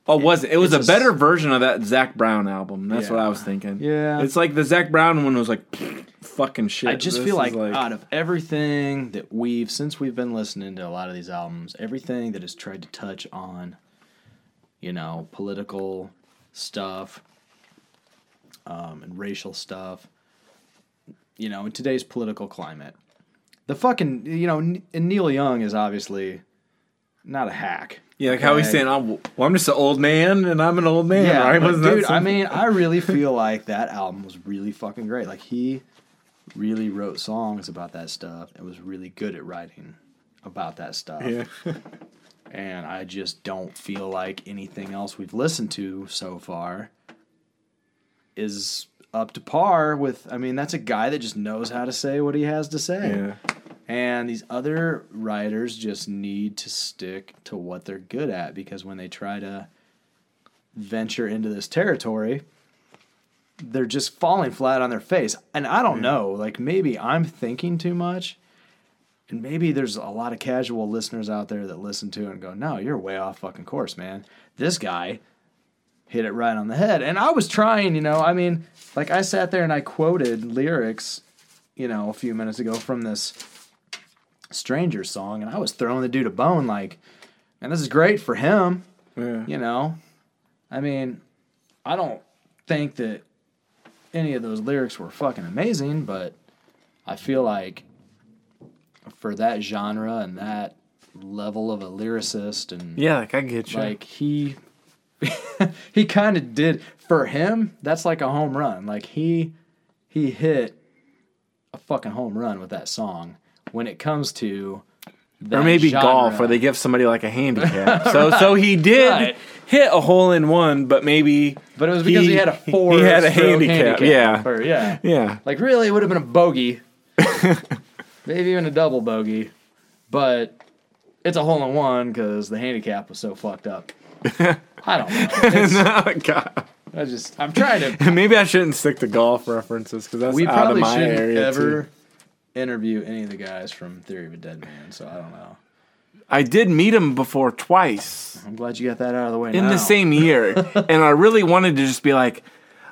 Oh, was it? It was a better version of that Zac Brown album. That's what I was thinking. Yeah. it's like the Zac Brown one was like fucking shit. I just This feel is like, out of everything that we've since we've been listening to a lot of these albums, everything that has tried to touch on, you know, political stuff, um, and racial stuff, you know, in today's political climate, the fucking you know, and Neil Young is obviously not a hack. Yeah, like how he's saying, oh, "Well, I'm just an old man, and I'm an old man." Yeah, right? but Wasn't that dude, I mean, I really feel like that album was really fucking great. Like he really wrote songs about that stuff and was really good at writing about that stuff. yeah, And I just don't feel like anything else we've listened to so far is up to par with I mean, that's a guy that just knows how to say what he has to say. yeah, And these other writers just need to stick to what they're good at because when they try to venture into this territory, they're just falling flat on their face. And I don't know, like maybe I'm thinking too much. And maybe there's a lot of casual listeners out there that listen to it and go, no, you're way off fucking course, man. This guy hit it right on the head. And I was trying, you know, I mean, like I sat there and I quoted lyrics, you know, a few minutes ago from this Stranger song, and I was throwing the dude a bone like, and this is great for him, yeah. you know. I mean, I don't think that any of those lyrics were fucking amazing, but I feel like for that genre and that level of a lyricist and Yeah, like I get you. like he he kind of did for him that's like a home run like he he hit a fucking home run with that song when it comes to or maybe genre. golf, where they give somebody like a handicap. so, so he did Right. hit a hole in one, but maybe, but it was because he, had a four He had a stroke handicap. Yeah, or- yeah yeah. like really it would have been a bogey maybe even a double bogey but it's a hole in one because the handicap was so fucked up i don't know It's- Oh, God. i just i'm trying to Maybe I shouldn't stick to golf references because that's we out of my area ever too. Interview any of the guys from Theory of a Dead Man. So I don't know. I did meet him before twice I'm glad you got that out of the way. in now. the same year, and I really wanted to just be like,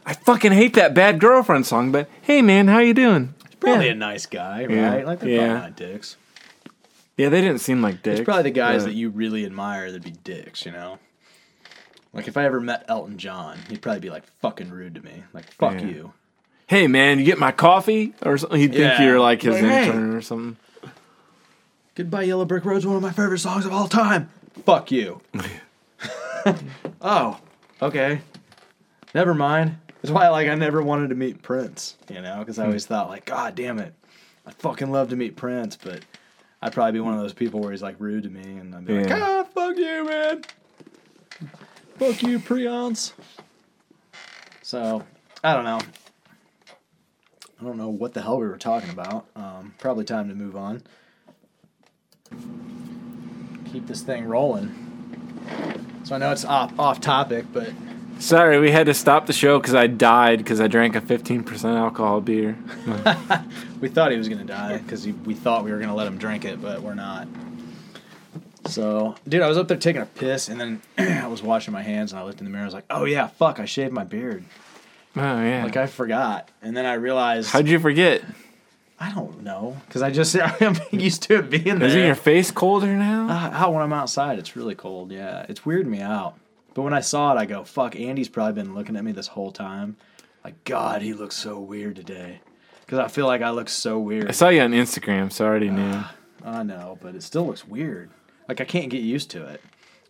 I fucking hate that bad girlfriend song, but hey man, how you doing? He's probably Yeah. a nice guy, right? Yeah, Like they're yeah. probably not dicks. Yeah, they didn't seem like dicks. It's probably the guys but- that you really admire that'd be dicks, you know? Like if I ever met Elton John, he'd probably be like fucking rude to me. Like, fuck Yeah. you. Hey man, you get my coffee or something. He'd think Yeah. you're like his Like, hey. intern or something. Goodbye Yellow Brick Road's one of my favorite songs of all time. Fuck you. oh, okay. Never mind. That's why like I never wanted to meet Prince, you know, because I always thought like, God damn it, I'd fucking love to meet Prince, but I'd probably be one of those people where he's like rude to me, and I'd be like, Yeah. Ah, fuck you, man. Fuck you, Prince. So I don't know. I don't know what the hell we were talking about. Um, probably time to move on. Keep this thing rolling. So I know it's off off topic, but Sorry, we had to stop the show because I died because I drank a 15% alcohol beer. we thought he was gonna die because we thought we were gonna let him drink it, but we're not. So, dude, I was up there taking a piss, and then I was washing my hands, and I looked in the mirror. I was like, "Oh yeah, fuck! I shaved my beard. Oh yeah. Like I forgot." And then I realized How'd you forget? I don't know because I just I'm used to it being there. Isn't your face colder now? Uh, out when I'm outside, it's really cold. Yeah, it's weirding me out. But when I saw it, I go, "Fuck!" Andy's probably been looking at me this whole time. Like, God, he looks so weird today. Because I feel like I look so weird. I saw you on Instagram, so I already knew. I know, but it still looks weird. Like I can't get used to it.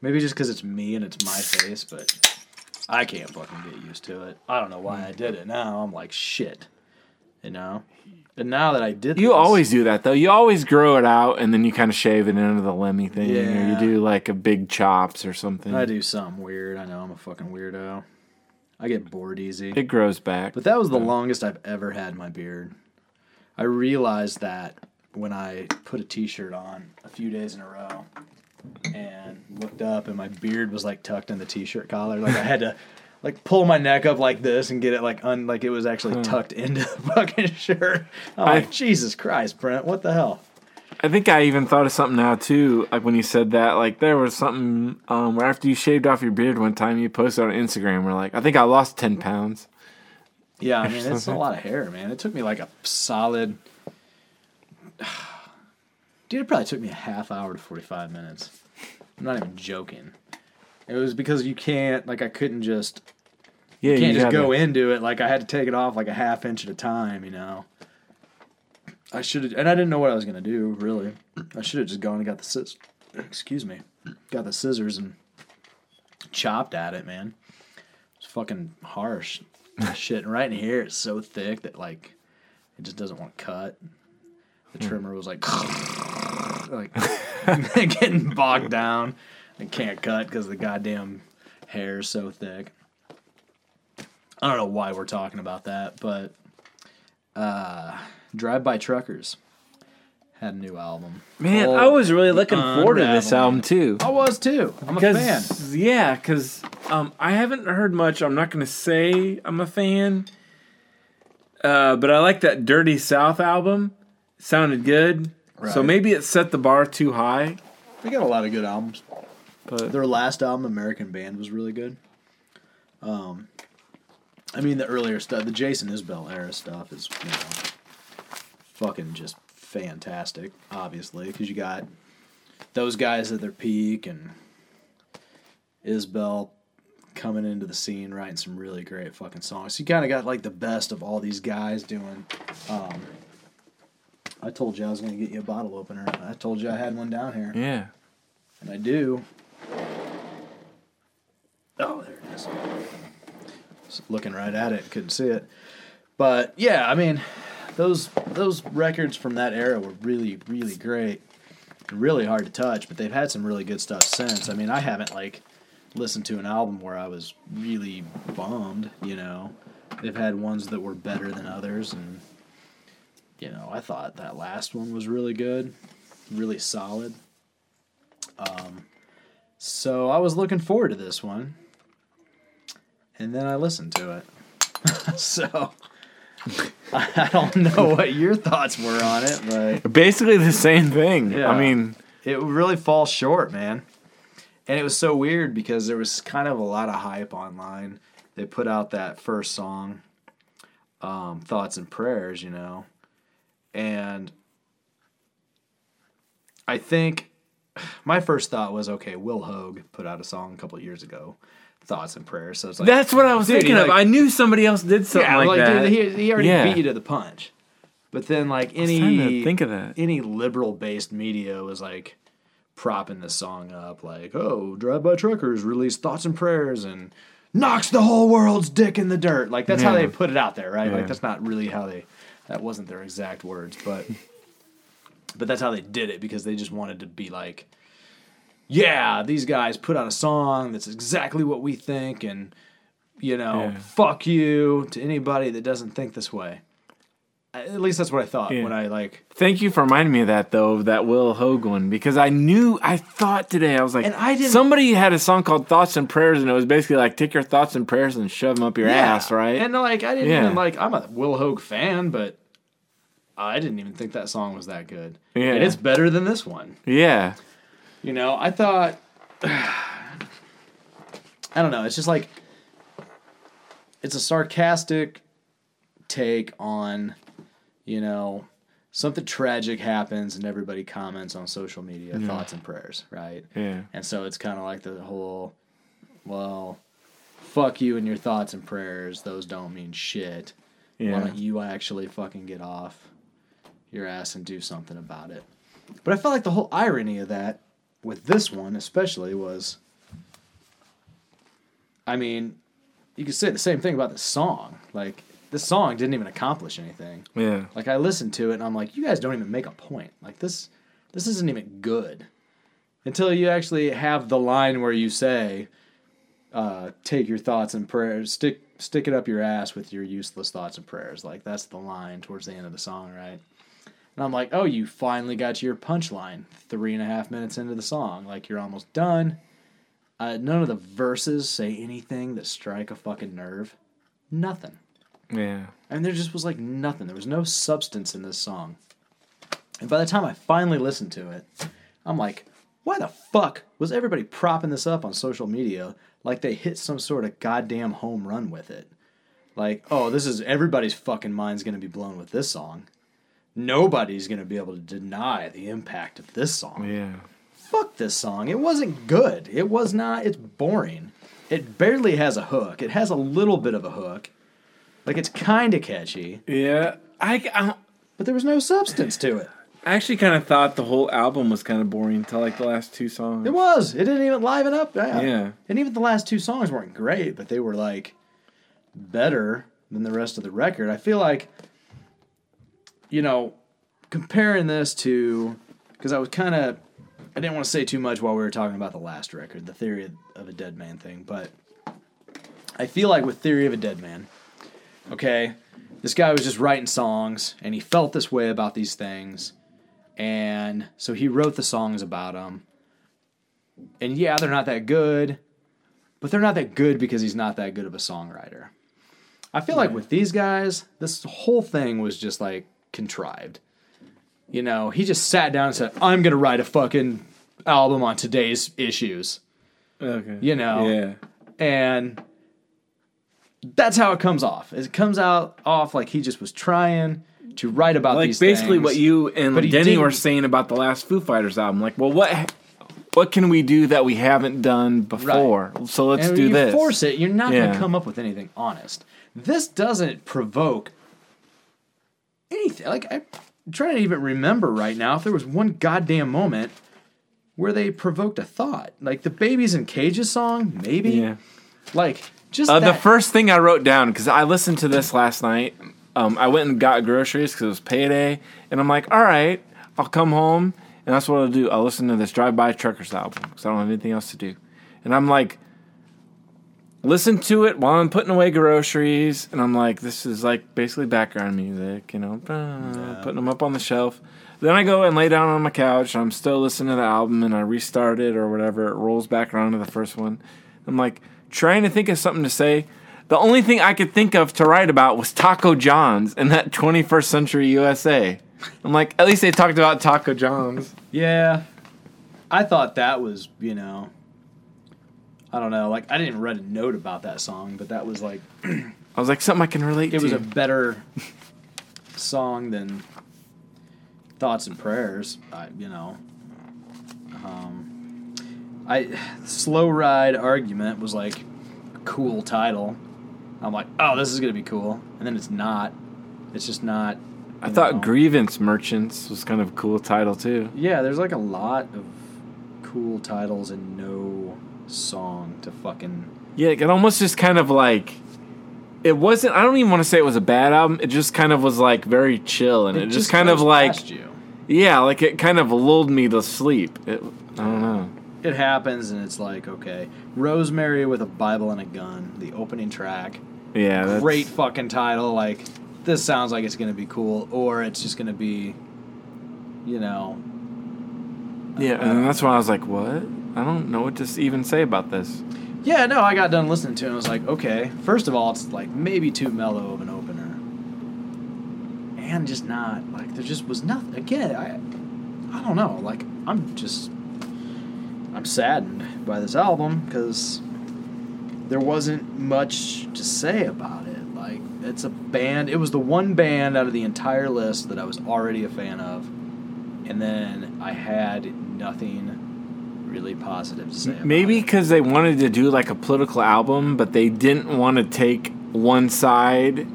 Maybe just because it's me and it's my face, but I can't fucking get used to it. I don't know why I did it. Now I'm like shit. You know. And now that I did, You this- always do that though. You always grow it out and then you kind of shave it into the Lemmy thing, or you do like a big chops or something. I do something weird. I know I'm a fucking weirdo. I get bored easy. It grows back. But that was the longest I've ever had my beard. I realized that when I put a t-shirt on a few days in a row and looked up and my beard was like tucked in the t-shirt collar. Like I had to like pull my neck up like this and get it like un like it was actually tucked into the fucking shirt. I'm I- like, Jesus Christ, Brent, what the hell? I think I even thought of something now too. Like when you said that, like there was something um, where after you shaved off your beard one time, you posted on Instagram. Where like I think I lost ten pounds. Yeah, I mean it's a lot of hair, man. It took me like a solid Dude, it probably took me a half hour to 45 minutes. I'm not even joking. It was because you can't, like, I couldn't just, Yeah, you can't just gotta- go into it. Like, I had to take it off like a half inch at a time, you know? I should have, and I didn't know what I was going to do, really. I should have just gone and got the scissors, excuse me, got the scissors and chopped at it, man. It's fucking harsh. Shit, and right in here, it's so thick that, like, it just doesn't want to cut. The hmm. trimmer was like, like getting bogged down and can't cut because the goddamn hair is so thick. I don't know why we're talking about that, but uh, Drive By Truckers had a new album. Man, I was really looking forward to this album too. I was too. I'm a fan. Yeah, because um, I haven't heard much. I'm not gonna say I'm a fan, uh, but I like that Dirty South album. Sounded good. So maybe it set the bar too high. They got a lot of good albums. But Their last album, American Band, was really good. Um, I mean, the earlier stuff, the Jason Isbell era stuff is, you know, fucking just fantastic, obviously, because you got those guys at their peak and Isbell coming into the scene, writing some really great fucking songs. So you kind of got like the best of all these guys doing. Um, I told you I was going to get you a bottle opener. I told you I had one down here. yeah, And I do. Oh, there it is. Just looking right at it, couldn't see it. But yeah, I mean, those those records from that era were really, really great. Really hard to touch, but they've had some really good stuff since. I mean, I haven't like listened to an album where I was really bummed, you know. They've had ones that were better than others and you know, I thought that last one was really good, really solid. Um, so I was looking forward to this one, and then I listened to it. so I don't know what your thoughts were on it, but basically the same thing. Yeah. I mean, it really falls short, man. And it was so weird because there was kind of a lot of hype online. They put out that first song, um, "Thoughts and Prayers," you know, and I think my first thought was okay. Will Hoge put out a song a couple years ago, "Thoughts and Prayers." So it's like That's what I was Dude, thinking of. like- I knew somebody else did something yeah, like, like, that. dude, he, he already Yeah. beat you to the punch. But then like any think of that. any liberal based media was like propping this song up, like, oh, Drive By Truckers released Thoughts and Prayers and knocks the whole world's dick in the dirt. Like that's how they put it out there, right? Yeah. Like that's not really how they that wasn't their exact words, but but that's how they did it because they just wanted to be like yeah, these guys put out a song that's exactly what we think and you know, Yeah. fuck you to anybody that doesn't think this way. At least that's what I thought Yeah. when I like Thank you for reminding me of that though, of that Will Hoge one, because I knew I thought today I was like, And I didn't- somebody had a song called Thoughts and Prayers, and it was basically like take your thoughts and prayers and shove them up your ass, right? And like I didn't Yeah. even like I'm a Will Hoge fan, but I didn't even think that song was that good. Yeah. And it's better than this one. yeah, You know, I thought I don't know, it's just like it's a sarcastic take on, you know, something tragic happens and everybody comments on social media, thoughts and prayers, right? yeah, And so it's kind of like the whole, well, fuck you and your thoughts and prayers. Those don't mean shit. Yeah. Why don't you actually fucking get off your ass and do something about it? But I felt like the whole irony of that, with this one especially, was I mean, you could say the same thing about the song. Like, this song didn't even accomplish anything. yeah. Like I listened to it and I'm like, you guys don't even make a point. Like this this isn't even good. Until you actually have the line where you say, uh, take your thoughts and prayers, stick stick it up your ass with your useless thoughts and prayers. Like that's the line towards the end of the song, right? And I'm like, oh, you finally got to your punchline three and a half minutes into the song. Like you're almost done. Uh, none of the verses say anything that strike a fucking nerve. Nothing. Yeah. And there just was like nothing. There was no substance in this song. And by the time I finally listened to it, I'm like, why the fuck was everybody propping this up on social media like they hit some sort of goddamn home run with it? Like, oh, this is everybody's fucking mind's gonna be blown with this song. Nobody's gonna be able to deny the impact of this song Yeah. fuck this song. It wasn't good. It was not. It's boring. It barely has a hook. It has a little bit of a hook. Like it's kind of catchy, Yeah. I, I, but there was no substance to it. I actually kind of thought the whole album was kind of boring until like the last two songs. It was. It didn't even liven up. Yeah. Yeah. And even the last two songs weren't great, but they were like better than the rest of the record. I feel like, you know, comparing this to, because I was kind of, I didn't want to say too much while we were talking about the last record, the Theory of a Dead Man thing, but I feel like with Theory of a Dead Man, okay, this guy was just writing songs and he felt this way about these things. And so he wrote the songs about them. And yeah, they're not that good, but they're not that good because he's not that good of a songwriter. I feel like with these guys, this whole thing was just like contrived. You know, he just sat down and said, I'm going to write a fucking album on today's issues. Okay. You know. Yeah. And that's how it comes off. It comes out off like he just was trying to write about Like these basically things. what you and Denny were saying about the last Foo Fighters album. Like, well, what what can we do that we haven't done before? So let's and do you this. force it, you're not going to come up with anything honest. This doesn't provoke anything. Like I'm trying to even remember right now if there was one goddamn moment where they provoked a thought. Like the Babies in Cages song, maybe. Yeah. Like just Uh, the that- first thing I wrote down because I listened to this last night. Um, I went and got groceries because it was payday, and I'm like, all right, I'll come home, and that's what I'll do. I'll listen to this Drive By Truckers album because I don't have anything else to do, and I'm like, listen to it while I'm putting away groceries, and I'm like, this is like basically background music, you know, uh, putting them up on the shelf. Then I go and lay down on my couch. And I'm still listening to the album, and I restart it or whatever. It rolls back around to the first one. I'm like trying to think of something to say. The only thing I could think of to write about was Taco John's in that 21st Century USA. I'm like, at least they talked about Taco John's. Yeah. I thought that was, you know, I don't know. Like I didn't read a note about that song, but that was like I was like, something I can relate to. it to. was a better song than thoughts and prayers. I, you know, um, I slow ride argument was like cool title. I'm like, oh, this is gonna be cool, and then it's not. It's just not. I you thought know. Grievance Merchants was kind of a cool title too. Yeah, there's like a lot of cool titles and no song to fucking. Yeah, it almost just kind of like it wasn't. I don't even want to say it was a bad album. It just kind of was like very chill, and it, just, kind of like you. yeah, like it kind of lulled me to sleep. It, I don't know. It happens, and it's like okay, Rosemary with a Bible and a gun, the opening track. Yeah, that's, great fucking title. Like, this sounds like it's gonna be cool, or it's just gonna be, you know. Yeah, and uh, that's why I was like, what? I don't know what to even say about this. Yeah, no, I got done listening to it. and I was like, okay. First of all, it's like maybe too mellow of an opener, and just not like there just was nothing. Again, I, I don't know. Like, I'm just, I'm saddened by this album because there wasn't much to say about it. Like, it's a band. It was the one band out of the entire list that I was already a fan of, and then I had nothing really positive to say. About Maybe because they wanted to do like a political album, but they didn't want to take one side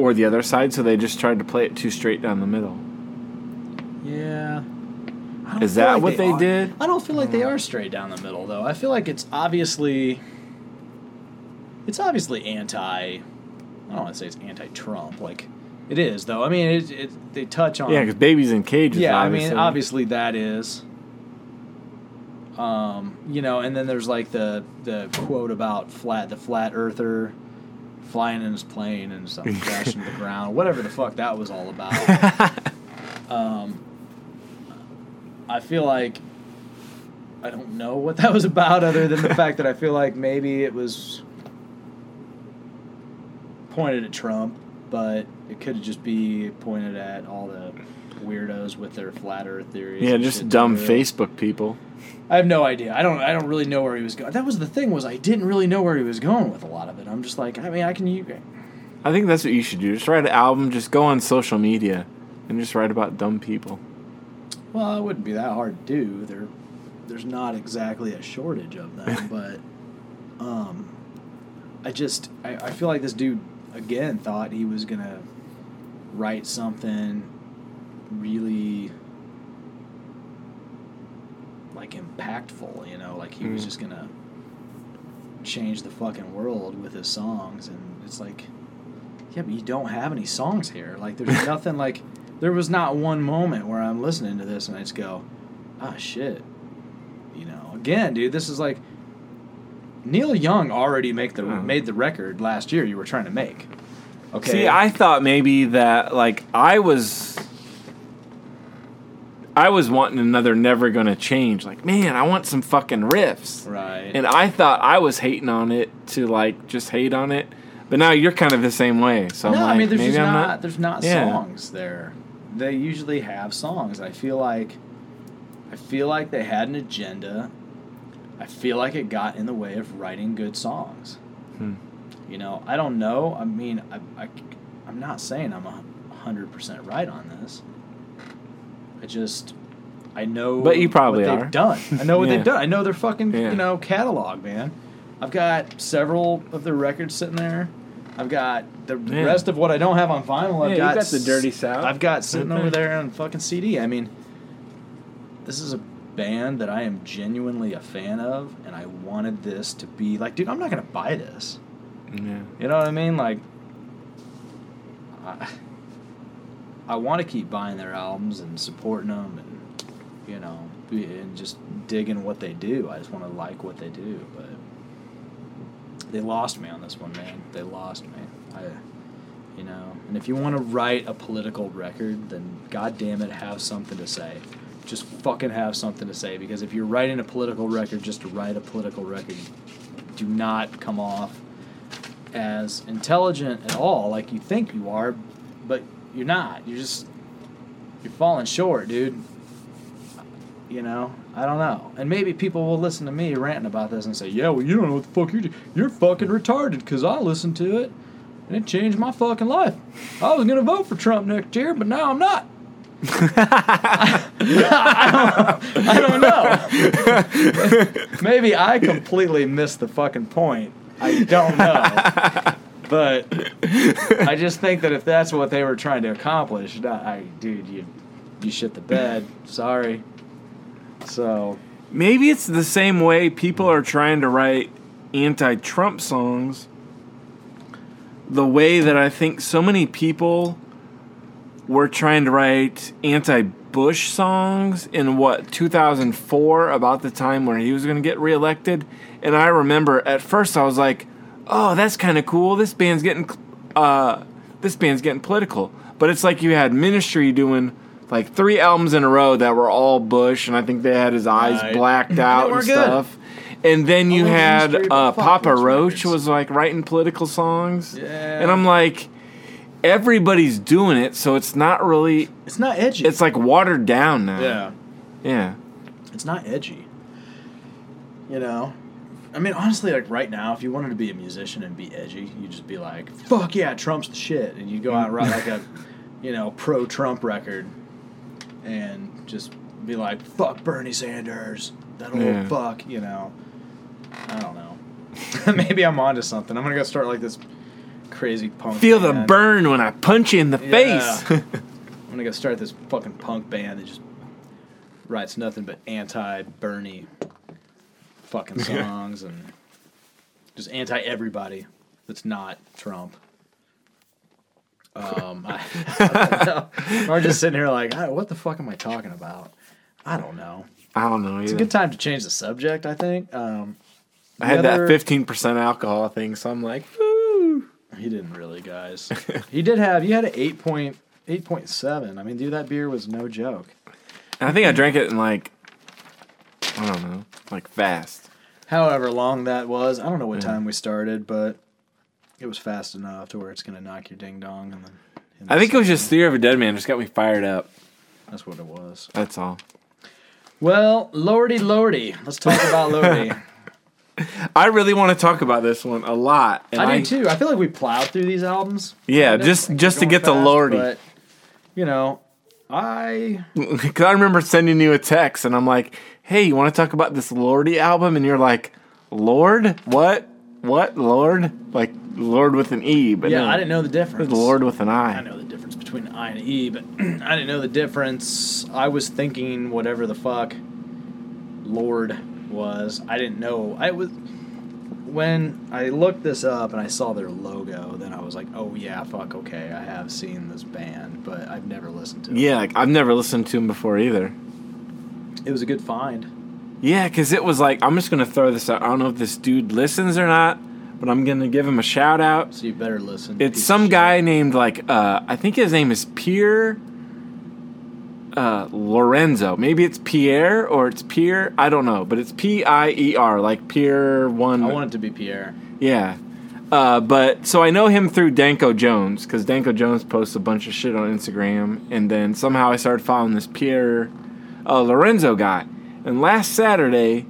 or the other side, so they just tried to play it too straight down the middle. Yeah. Is that like what they are- did? I don't feel like they are straight down the middle though. I feel like it's obviously it's obviously anti I don't want to say it's anti-Trump like it is though. I mean it, it they touch on Yeah, because Babies in Cages. Yeah, obviously. I mean obviously that is um, you know, and then there's like the the quote about flat the flat earther flying in his plane and something crashing to the ground, whatever the fuck that was all about. um, I feel like I don't know what that was about, other than the fact that I feel like maybe it was pointed at Trump, but it could just be pointed at all the weirdos with their flat Earth theories. Yeah, just dumb. Facebook people. I have no idea. I don't. I don't really know where he was going. That was the thing was I didn't really know where he was going with a lot of it. I'm just like, I mean, I can. You, I think that's what you should do. Just write an album, just go on social media, and just write about dumb people. Well, it wouldn't be that hard to do. There, there's not exactly a shortage of them, but um, I just I, I feel like this dude again thought he was gonna write something really like impactful, you know, like he was Mm. just gonna change the fucking world with his songs and it's like yeah, but you don't have any songs here. Like there's nothing like there was not one moment where I'm listening to this and I just go, ah shit. You know, again, dude, this is like Neil Young already make the Oh. made the record last year you were trying to make. Okay. See, I thought maybe that like I was I was wanting another never gonna change. Like, man, I want some fucking riffs. right. And I thought I was hating on it to like just hate on it. But now you're kind of the same way. So no, like, I mean there's maybe just I'm not, not. there's not Yeah. songs there. They usually have songs. I feel like I feel like they had an agenda. I feel like it got in the way of writing good songs. Hmm. You know, I don't know. I mean, I, I, I'm not saying I'm a hundred percent right on this. I just, I know. But you probably what are. They've done. I know what Yeah. they've done. I know their fucking Yeah. you know catalog, man. I've got several of their records sitting there. I've got the Yeah. rest of what I don't have on vinyl. I've Yeah, got, got the Dirty South I've got sitting mm-hmm. over there. there on fucking CD. I mean, this is a band that I am genuinely a fan of, and I wanted this to be like, dude, I'm not gonna buy this. Yeah. You know what I mean? Like, I, I want to keep buying their albums and supporting them, and you know, and just digging what they do. I just want to like what they do, but they lost me on this one, man. They lost me. I, you know, and if you want to write a political record, then goddamn it, have something to say. Just fucking have something to say, because if you're writing a political record just to write a political record, do not come off as intelligent at all like you think you are, but you're not. You're just you're falling short, dude. You know, I don't know. And maybe people will listen to me ranting about this and say, "Yeah, well, you don't know what the fuck you're doing. You're fucking retarded." Because I listened to it, and it changed my fucking life. I was gonna vote for Trump next year, but now I'm not. I don't know. Maybe I completely missed the fucking point. I don't know. But I just think that if that's what they were trying to accomplish, I, dude, you you shit the bed. Sorry. So Maybe it's the same way people are trying to write anti Trump songs. The way that I think so many people were trying to write anti Bush songs in what, 2004, about the time where he was going to get reelected. And I remember at first I was like, oh, that's kind of cool. This band's getting. Uh, this band's getting political, but it's like you had Ministry doing like three albums in a row that were all Bush, and I think they had his eyes Right. blacked out and good. stuff. And then you had uh, Papa Roach records. was like writing political songs, Yeah. and I'm like, everybody's doing it, so it's not really. it's not edgy. It's like watered down now. yeah. yeah. it's not edgy. You know, I mean, honestly, like right now, if you wanted to be a musician and be edgy, you'd just be like, "Fuck yeah, Trump's the shit," and you go out and write like a, you know, pro-Trump record, and just be like, "Fuck Bernie Sanders, that old Yeah. fuck," you know. I don't know. Maybe I'm onto something. I'm gonna go start like this crazy punk. Feel the burn when I punch you in the Yeah. face. I'm gonna go start this fucking punk band that just writes nothing but anti Bernie fucking songs and just anti everybody that's not Trump. Um, I, I. I'm just sitting here like, "Ah, what the fuck am I talking about? I don't know. I don't know. It's a good time to change the subject. I think. Um, I had other- that 15% alcohol thing, so I'm like, woo. He didn't really, guys. he did have. You had an eight point eight point seven. I mean, dude, that beer was no joke. And I think I drank it in like, I don't know, like fast. however long that was. I don't know what time we started, but it was fast enough to where it's gonna knock your ding dong. And then I think it was just Theory of a Dead Man just got me fired up. that's what it was. That's all. Well, lordy, lordy, let's talk about Lordi. I really want to talk about this one a lot. and I do too. I feel like we plowed through these albums. Yeah, Kinda, just like just to get the fast, Lordi. But you know, I Because I remember sending you a text, and I'm like, "Hey, you want to talk about this Lordi album?" And you're like, "Lord, what, what, Lord?" Like Lord with an E, but yeah, no, I didn't know the difference. Lord with an I. I know the difference between an I and an E, but I didn't know the difference. I was thinking whatever the fuck Lord was. I didn't know. I was when I looked this up and I saw their logo. Then I was like, oh yeah, fuck, okay, I have seen this band, but I've never listened to it. Yeah, like, I've never listened to them before either. it was a good find. Yeah, because it was like I'm just gonna throw this out. I don't know if this dude listens or not, but I'm gonna give him a shout out. So you better listen. It's some shit. guy named like uh, I think his name is Pierre uh, Lorenzo. Maybe it's Pierre or it's Pierre. I don't know, but it's P I E R, like Pierre one. I want it to be Pierre. yeah. Uh, but so I know him through Danko Jones because Danko Jones posts a bunch of shit on Instagram, and then somehow I started following this Pierre uh, Lorenzo guy. And last Saturday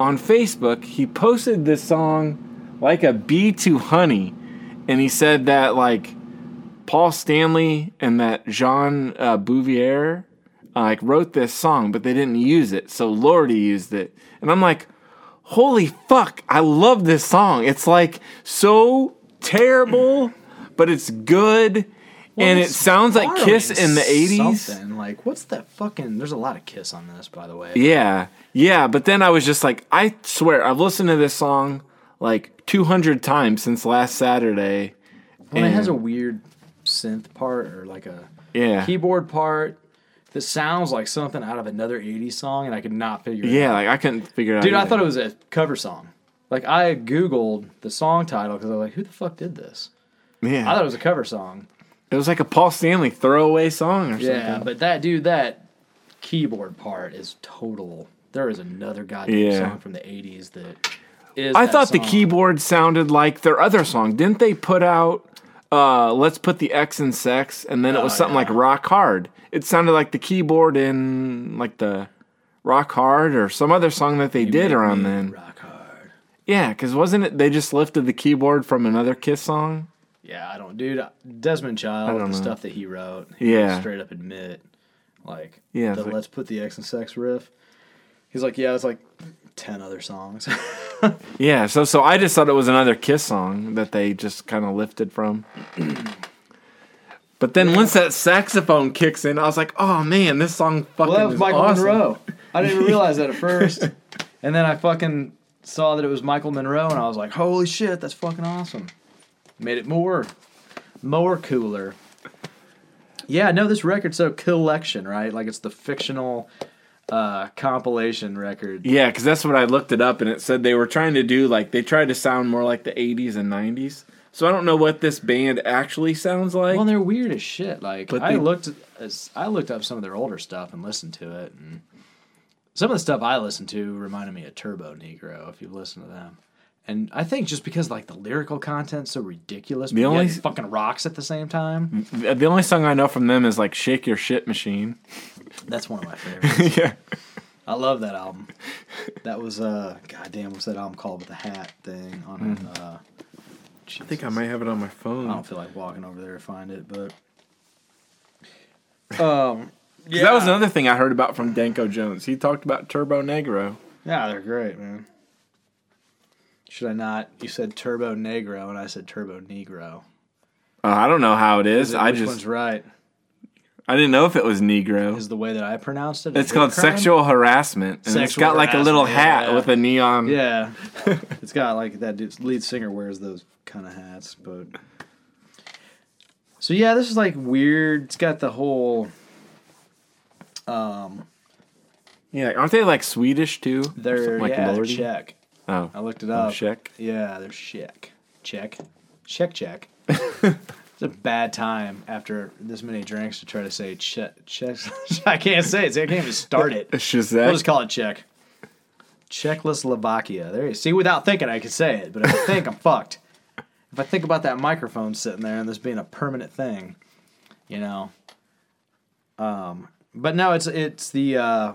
on Facebook, he posted this song like a bee to honey, and he said that like Paul Stanley and that Jean uh, Beauvoir uh, like wrote this song, but they didn't use it, so Lordi used it, and I'm like, holy fuck, I love this song. It's like so terrible, but it's good. And it sounds like Kiss in the 80s. Something like what's that fucking? There's a lot of Kiss on this, by the way. Yeah, yeah. But then I was just like, I swear, I've listened to this song like 200 times since last Saturday. And it has a weird synth part or like a Yeah, keyboard part that sounds like something out of another 80s song, and I could not figure it yeah. out. Like I couldn't figure it out. Dude, I thought it was a cover song. Like, I Googled the song title because I was like, who the fuck did this? Yeah, I thought it was a cover song. It was like a Paul Stanley throwaway song or Yeah, something. but that, dude, that keyboard part is total. There is another goddamn Yeah. song from the 80s that is. I that thought the keyboard sounded like their other song. Didn't they put out uh Let's Put the X in Sex and then it was Oh, something yeah. like Rock Hard. It sounded like the keyboard in like the Rock Hard or some other song that they did around then. Rock hard. Yeah, cuz wasn't it they just lifted the keyboard from another Kiss song? Yeah, I don't, dude. Desmond Child, the know. stuff that he wrote, he Yeah. straight up admit Like, Yeah, the like- let's put the X and sex riff. He's like, yeah, it's like ten other songs. Yeah, so so I just thought it was another Kiss song that they just kind of lifted from. But then once that saxophone kicks in, I was like, "Oh man, this song fucking well, that was is Michael awesome. Monroe. I didn't realize that at first, and then I fucking saw that it was Michael Monroe, and I was like, holy shit, that's fucking awesome. Made it more, more cooler. Yeah, no, this record's so collection, right? Like it's the fictional uh, compilation record. Yeah, because that's what I looked it up, and it said they were trying to do like they tried to sound more like the '80s and '90s. So I don't know what this band actually sounds like. Well, they're weird as shit. Like But I they- looked, I looked up some of their older stuff and listened to it, and some of the stuff I listened to reminded me of Turbonegro. If you've listened to them, and I think just because like the lyrical content's so ridiculous, but The yet only- it fucking rocks at the same time. the only song I know from them is like "Shake Your Shit Machine." That's one of my favorites. yeah, I love that album. That was uh, goddamn, what's that album called with the hat thing on it? Uh, I think I might have it on my phone. I don't feel like walking over there to find it, but um, 'Cause That was another thing I heard about from Danko Jones. He talked about Turbonegro. Yeah, they're great, man. Should I not? You said Turbonegro, and I said Turbonegro. Uh, I don't know how it is. Is it- I which just one's right? I didn't know if it was Negro. Is the way that I pronounced it? It's called crime? sexual harassment, and it's got like a little hat yeah. with a neon. Yeah, it's got like that dude's lead singer wears those kind of hats, but. So yeah, this is like weird. It's got the whole. Um, yeah. Aren't they like Swedish too? They're like yeah, Czech. Oh, I looked it oh, up. Czech. Yeah, they're check. Check. Check Czech. it's a bad time after this many drinks to try to say check Czech. I can't say it. See, I can't even start it. Shazak. We'll just call it Czech. Czechoslovakia. There you see. Without thinking, I could say it, but if I think, I'm fucked. If I think about that microphone sitting there and this being a permanent thing, you know. Um, but no, it's it's the uh,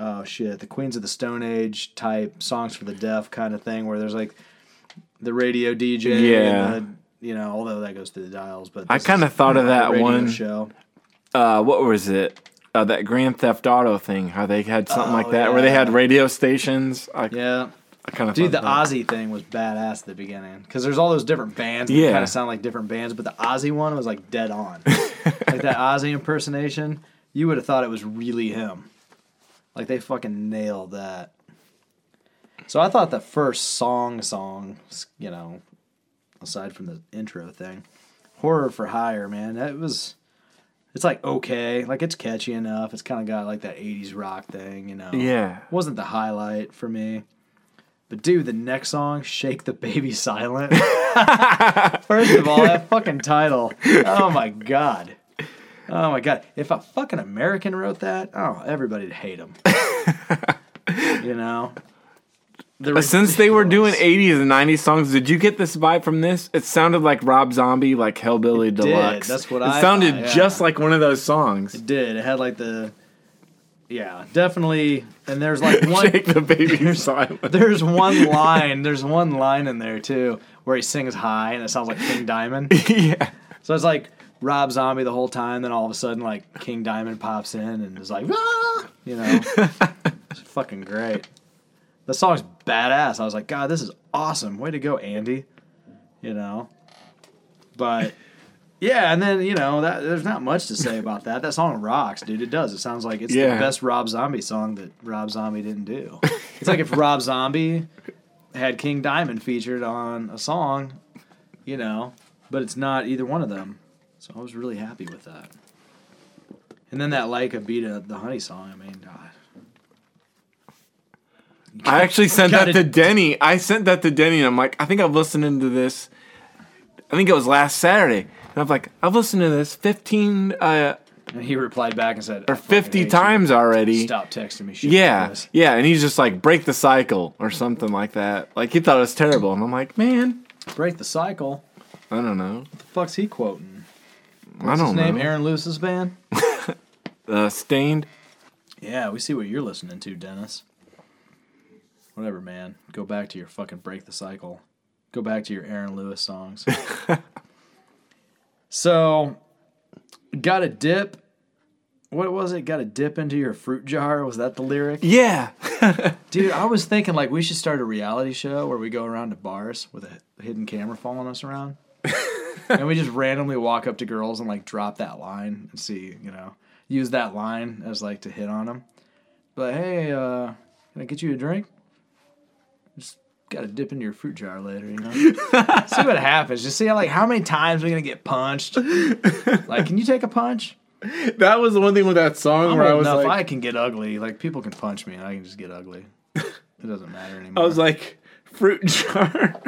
oh shit, the Queens of the Stone Age type songs for the deaf kind of thing, where there's like the radio DJ, Yeah. and the, you know, although that goes through the dials. But I kind of thought of that one. show. Uh, what was it? Uh, that Grand Theft Auto thing. How they had something like Oh, that, where they had radio stations. I, Yeah, I kind of Dude, the thought Ozzy thing was badass at the beginning because there's all those different bands. Yeah. Yeah, kind of sound like different bands, but the Ozzy one was like dead on. like that Ozzy impersonation, you would have thought it was really him. Like they fucking nailed that. So I thought the first song, song, you know, aside from the intro thing, horror for hire, man. That was. It's like okay, like it's catchy enough. It's kind of got like that '80s rock thing, you know. Yeah. wasn't the highlight for me. But dude, the next song, "Shake the Baby Silent." First of all, that fucking title. Oh my god. Oh my god. If a fucking American wrote that, oh, everybody'd hate him. you know. They're But since they were doing 80s and 90s songs, did you get this vibe from this? It sounded like Rob Zombie, like Hellbilly did. Deluxe. That's what it I sounded thought, yeah. just like one of those songs. It did. It had like the Yeah, definitely and there's like one Shake the baby silent. There's one line. There's one line in there too where he sings high and it sounds like King Diamond. yeah. So it's like Rob Zombie the whole time. Then all of a sudden, like King Diamond pops in and is like, ah! you know, it's fucking great. The song's badass. I was like, God, this is awesome. Way to go, Andy. You know, but yeah, and then you know that there's not much to say about that. That song rocks, dude. It does. It sounds like it's Yeah. the best Rob Zombie song that Rob Zombie didn't do. It's like if Rob Zombie had King Diamond featured on a song, you know, but it's not either one of them. So I was really happy with that. And then that like a beat of the honey song. I mean, God. I actually sent that Gotta- to Denny. I sent that to Denny, and I'm like, I think I've listened to this. I think it was last Saturday. And I'm like, I've listened to this 15 uh, And he replied back and said, or "I fucking hate 50 you. times already. Stop texting me shit. Yeah, Like yeah, and he's just like break the cycle or something like that. Like he thought it was terrible, and I'm like, man, Break the cycle. I don't know, What The fuck's he quoting? I What's don't his name? know. Aaron Lewis's band? Uh, Staind. Yeah, we see what you're listening to, Dennis. Whatever, man. Go back to your fucking break the cycle. Go back to your Aaron Lewis songs. so, got a dip what was it? Got a dip into your fruit jar. Was that the lyric? Yeah. Dude, I was thinking like we should start a reality show where we go around to bars with a hidden camera following us around. And we just randomly walk up to girls and like drop that line and see, you know, use that line as like to hit on them. But hey, uh, can I get you a drink? Just got to dip into your fruit jar later, you know. see what happens. Just see how, like how many times we're gonna get punched. like, can you take a punch? that was the one thing with that song I'm where I was enough. like, I can get ugly. Like people can punch me, and I can just get ugly. It doesn't matter anymore. I was like, fruit jar.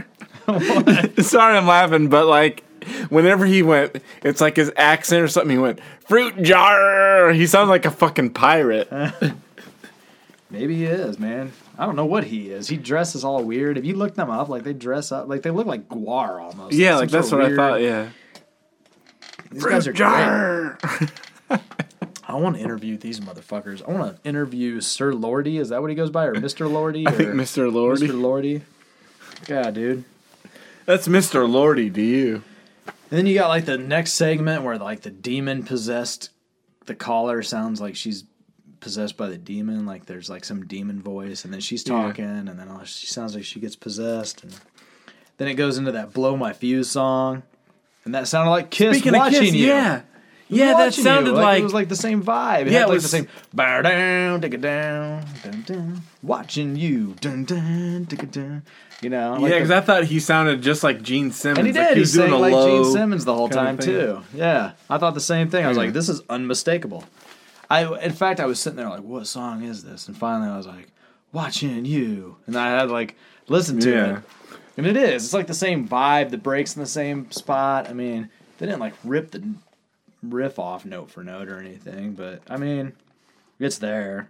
Sorry, I'm laughing, but like, whenever he went, it's like his accent or something. He went fruit jar. He sounds like a fucking pirate. maybe he is, man. I don't know what he is. He dresses all weird. If you look them up, like they dress up, like they look like Gwar almost. yeah, Some like that's what of I thought. Yeah, These guys are fruit great. jar. I want to interview these motherfuckers. I want to interview Sir Lordi. Is that what he goes by, or Mister Lordi? I think Mr. Lordi. Mr. Lordi. Yeah, dude. That's Mr. Lordi to you. And then you got like the next segment where like the demon possessed the caller sounds like she's possessed by the demon. Like there's like some demon voice, and then she's Yeah. talking, and then all- she sounds like she gets possessed, and then it goes into that "Blow My Fuse" song, and that sounded like Kiss Speaking watching Kiss, you. yeah, yeah, that sounded you. like, it was like the same vibe. It Yeah, had it like was- the same bow down, take it down, dun dun, watching you, dun dun, take it down. You know, like yeah, because I thought he sounded just like Gene Simmons. and he Like did. he was sang doing a like Gene Simmons the whole time too. Yeah, I thought the same thing. I was like, this is unmistakable. I, in fact, I was sitting there like, what song is this? And finally, I was like, watching you, and I had like listened to Yeah. it, and it is. It's like the same vibe. The breaks in the same spot. I mean, they didn't like rip the riff off note for note or anything, but I mean, it's there.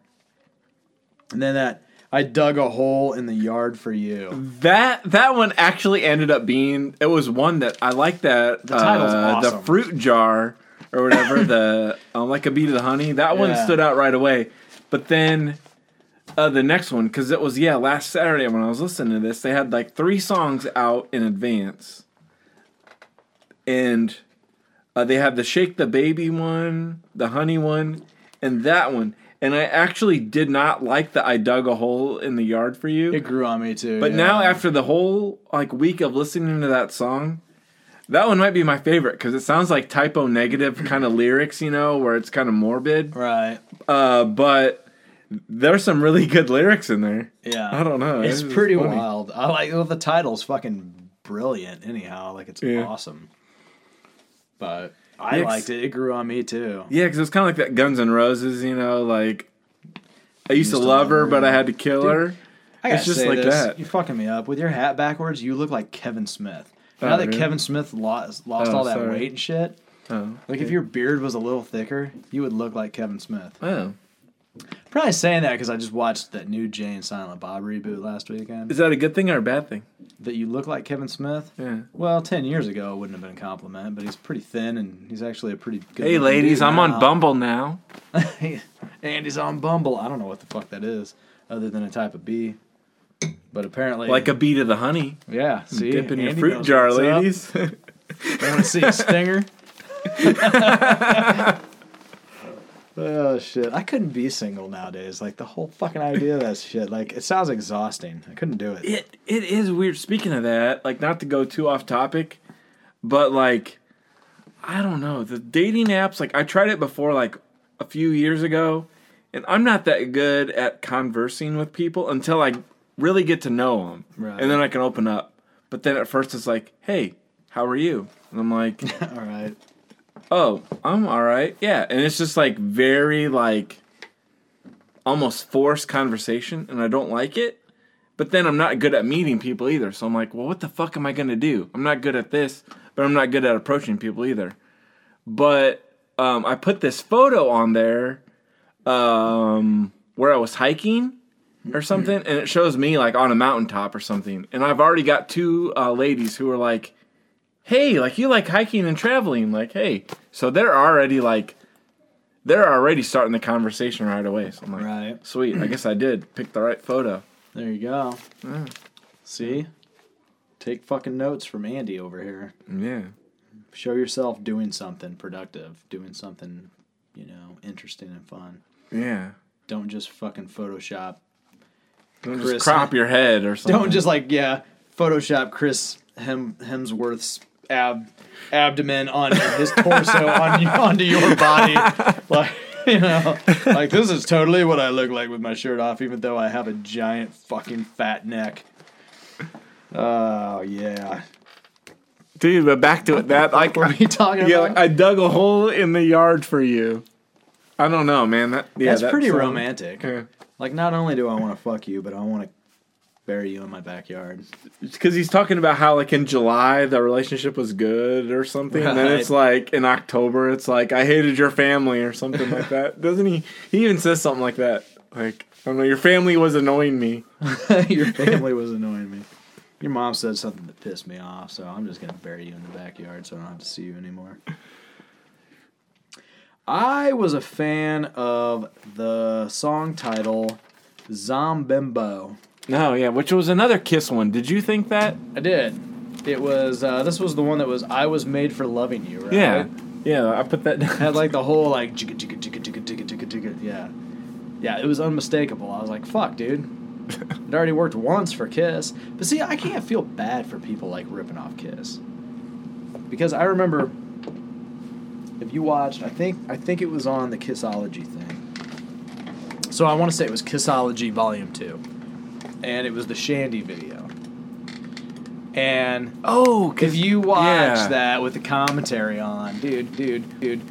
And then that. I dug a hole in the yard for you. That that one actually ended up being it was one that I like that The title's uh, the fruit jar or whatever the um, like a beat of the honey that one stood out right away, but then uh, the next one because it was yeah last Saturday when I was listening to this they had like three songs out in advance, and uh, they have the shake the baby one, the honey one, and that one. And I actually did not like that I dug a hole in the yard for you. It grew on me too. But yeah. now after the whole like week of listening to that song, that one might be my favorite because it sounds like Type O Negative kind of lyrics, you know, where it's kind of morbid. right, Uh, but there's some really good lyrics in there. yeah, I don't know. It's It's pretty wild. I like well, the title's fucking brilliant. Anyhow, like it's Yeah. awesome. But I Yeah, liked it. It grew on me too. Yeah, because it's kind of like that Guns N' Roses, you know, like I used, to love her, but I had to kill Dude, her. I gotta just say like this, that. You're fucking me up with your hat backwards. You look like Kevin Smith. Oh, now that really? Kevin Smith lost lost Oh, all that sorry. weight and shit, Oh, like if your beard was a little thicker, you would look like Kevin Smith. oh. Probably saying that because I just watched that new Jay and Silent Bob reboot last weekend. Is that a good thing or a bad thing? that you look like Kevin Smith. Yeah. Well, ten years ago it wouldn't have been a compliment, but he's pretty thin and he's actually a pretty good. Hey, ladies, I'm now. on Bumble now. and he's on Bumble. I don't know what the fuck that is, other than a type of bee. But apparently, Like a bee to the honey. yeah. See, Dip in your fruit jar, ladies. Want to see a stinger? oh shit! I couldn't be single nowadays. Like the whole fucking idea of that shit. Like it sounds exhausting. I couldn't do it. It it is weird. Speaking of that, like not to go too off topic, but like I don't know the dating apps. Like I tried it before, like a few years ago, and I'm not that good at conversing with people until I really get to know them, Right. and then I can open up. But then at first it's like, hey, how are you? And I'm like, All right. Oh, I'm all right, yeah. And it's just like very like almost forced conversation, and I don't like it. But then I'm not good at meeting people either. So I'm like, well, what the fuck am I gonna do? I'm not good at this, but I'm not good at approaching people either. But um, I put this photo on there um, where I was hiking or something, and it shows me like on a mountaintop or something. And I've already got two uh, ladies who are like, "Hey, like you like hiking and traveling?" Like, hey, so they're already like, they're already starting the conversation right away. So I'm like, Right. sweet. I guess I did pick the right photo. There you go. See? Take fucking notes from Andy over here. Yeah. Show yourself doing something productive, doing something you know, interesting and fun. Yeah. Don't just fucking Photoshop. Don't Chris- just crop your head or something. Don't just like yeah, Photoshop Chris Hem- Hemsworth's ab abdomen on his torso on onto your body, like you know, like this is totally what I look like with my shirt off, even though I have a giant fucking fat neck. Oh yeah, Dude, but back to it. That like what are we talking yeah, about? like, I dug a hole in the yard for you. I don't know, man. That yeah, That's that pretty song- romantic. Yeah. Like, not only do I want to fuck you, but I want to bury you in my backyard. because he's talking about how like in July the relationship was good or something, and then it's like in October it's like I hated your family or something like that. Doesn't he? He even says something like that. Like I don't know, your family was annoying me. Your family was annoying me. Your mom said something that pissed me off, so I'm just gonna bury you in the backyard so I don't have to see you anymore. I was a fan of the song title Zombimbo. No, yeah, which was another Kiss one. Did you think that? I did. It was uh, this was the one that was I was made for loving you, right? Yeah, yeah. I put that down. had like the whole like jigga jigga jigga jigga jigga jigga jigga yeah yeah it was unmistakable i was like fuck dude it already worked once for kiss but see i can't feel bad for people like ripping off kiss because i remember if you watched i think i think it was on the kissology thing so i want to say it was kissology volume 2 and it was the shandy video and Oh, if you watch yeah. that with the commentary on, dude, dude, dude,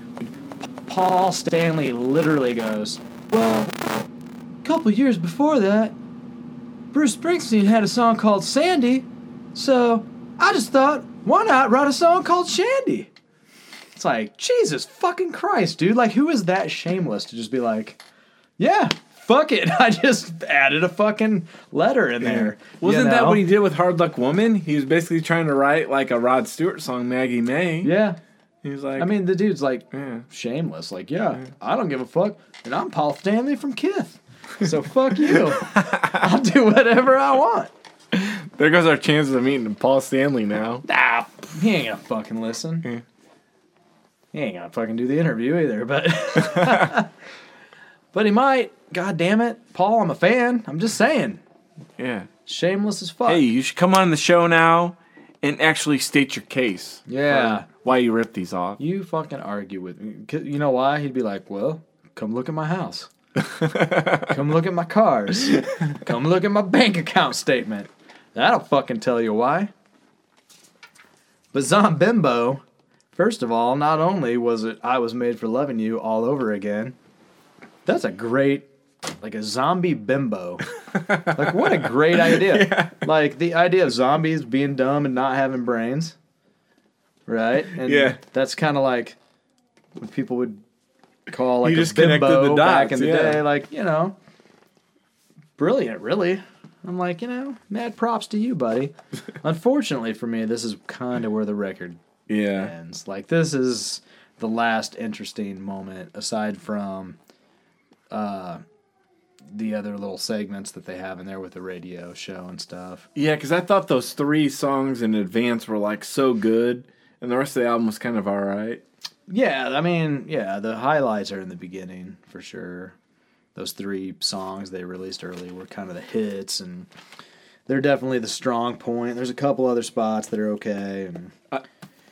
Paul Stanley literally goes, Well, a couple years before that, Bruce Springsteen had a song called Sandy, so I just thought, why not write a song called Shandy? It's like, Jesus fucking Christ, dude. Like, who is that shameless to just be like, yeah, fuck it. I just added a fucking letter in there. Wasn't you that what he did with Hard Luck Woman? He was basically trying to write like a Rod Stewart song, Maggie May. Yeah. He was like, I mean, the dude's like yeah. shameless. Like, yeah, I don't give a fuck, and I'm Paul Stanley from Kith. So fuck you. I'll do whatever I want. There goes our chances of meeting Paul Stanley now. Nah, he ain't gonna fucking listen. Yeah. He ain't gonna fucking do the interview either, but but he might. God damn it, Paul, I'm a fan. I'm just saying, Yeah. shameless as fuck. Hey, you should come on the show now and actually state your case. Yeah. Why you ripped these off. You fucking argue with me. You know why? He'd be like, well, come look at my house. come look at my cars. come look at my bank account statement. That'll fucking tell you why. But Zombimbo, first of all, not only was it I Was Made for Loving You all over again, that's a great, like a zombie bimbo. like, what a great idea. Like, the idea of zombies being dumb and not having brains right? And Yeah. that's kind of like what people would call like You a bimbo the back dots, in the yeah. day. Like you know, brilliant, really. I'm like, you know, mad props to you, buddy. Unfortunately for me, this is kind of where the record Yeah. ends. Like this is the last interesting moment aside from uh the other little segments that they have in there with the radio show and stuff. Yeah, because I thought those three songs in advance were like so good, and the rest of the album was kind of all right. Yeah, I mean, yeah, the highlights are in the beginning for sure. Those three songs they released early were kind of the hits, and they're definitely the strong point. There's a couple other spots that are okay, and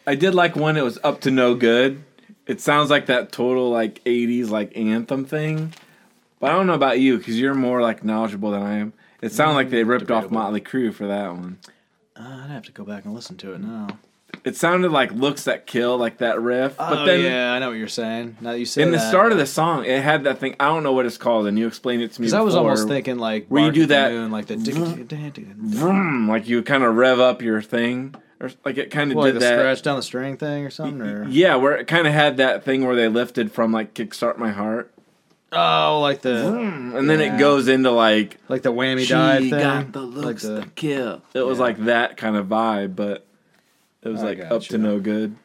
I did like one. It was up to no good. It sounds like that total like '80s like anthem thing, but I don't know about you because you're more like knowledgeable than I am. It sounded like they ripped off debatable. Motley Crue for that one. uh, I'd have to go back and listen to it now. It sounded like "Looks That Kill," like that riff. But but then yeah, I know what you're saying. Now that you say in the that, start of the song, it had that thing. I don't know what it's called, and you explained it to me. because I was before. almost thinking like Where you Bark do at the that- moon, like the vroom, like you kind of rev up your thing, or like it kind of like did the that. scratch down the string thing or something, or Yeah, where it kind of had that thing where they lifted from like "Kickstart My Heart," oh, like the and then Yeah. it goes into like like the whammy dive thing, got the like looks the to kill." It was Yeah. like that kind of vibe, but it was I like up gotcha. to no good.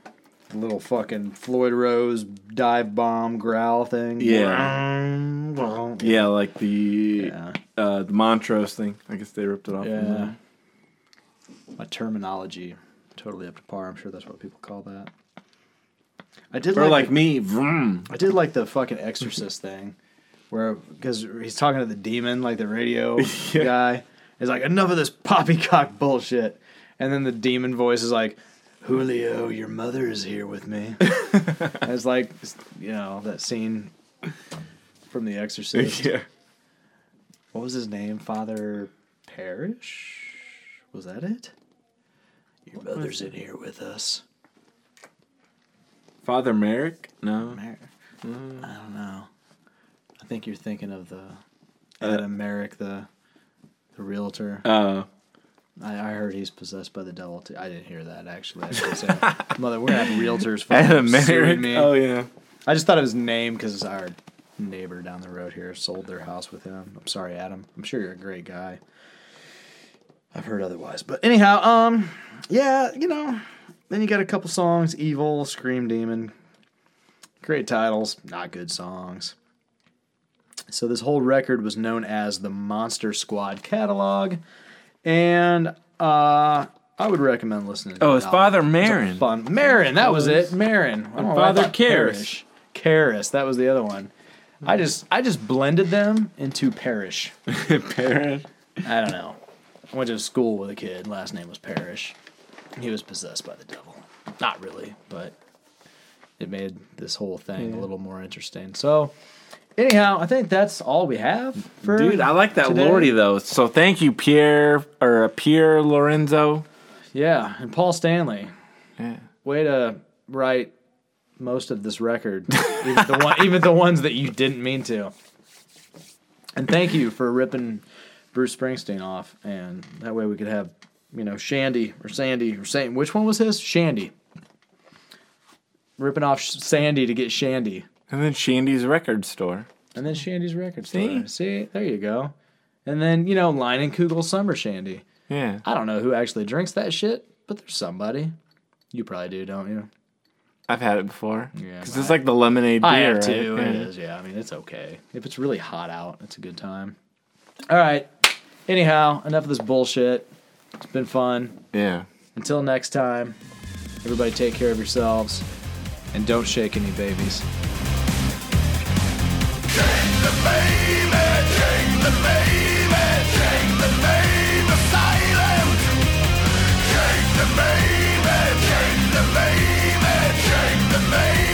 little fucking Floyd Rose dive bomb growl thing. Yeah. Yeah, like the uh, the Montrose thing. I guess they ripped it off. Yeah. My terminology totally up to par. I'm sure that's what people call that. I did Or like, like the- me, vroom. I did like the fucking Exorcist thing, where because he's talking to the demon, like the radio Yeah. guy. He's like, enough of this poppycock bullshit. And then the demon voice is like, Julio, your mother is here with me. it's like, you know, that scene from The Exorcist. yeah. What was his name? Father Parrish? Was that it? Your mother's in here with us. Father Merrick? No. Mer- I don't know. I think you're thinking of the Adam Merrick, the the realtor. Oh. I, I heard he's possessed by the devil too. I didn't hear that actually. I was gonna Mother, we're gonna realtors Adam fucking suing Merrick? me. Oh, yeah. I just thought of his name because our neighbor down the road here sold their house with him. I'm sorry, Adam. I'm sure you're a great guy. I've heard otherwise, but anyhow, um, yeah, you know, then you got a couple songs: "Evil," "Scream Demon." Great titles, not good songs. So this whole record was known as the Monster Squad catalog, and uh, I would recommend listening. to Oh, it's. Father Merrin. Fun, Merrin. That was it. Merrin. I don't know why I Father thought Karras. Karras. That was the other one. I just I just blended them into Parish. Parrot. I don't know. I went to school with a kid. Last name was Parrish. He was possessed by the devil. Not really, but it made this whole thing a little more interesting. So, anyhow, I think that's all we have for Dude, I like that today. Lordi though. So thank you, Pierre or uh, Pierre Lorenzo. Yeah, and Paul Stanley. Yeah. Way to write most of this record, even the one, even the ones that you didn't mean to. And thank you for ripping Bruce Springsteen off, and that way we could have, you know, Shandy or Sandy or Saint. Which one was his? Shandy. Ripping off Sandy to get Shandy, And then Shandy's record store. and then Shandy's record store. See? See, there you go. And then you know, Leinenkugel Summer Shandy. Yeah. I don't know who actually drinks that shit, but there's somebody. You probably do, don't you? I've had it before. Yeah, Because it's like the lemonade beer. I have right? too. Yeah. It is, yeah. I mean, it's okay. If it's really hot out, it's a good time. All right. Anyhow, enough of this bullshit. It's been fun. Yeah. Until next time, everybody take care of yourselves and don't shake any babies. Shake the baby, shake the baby, shake the baby shake the baby.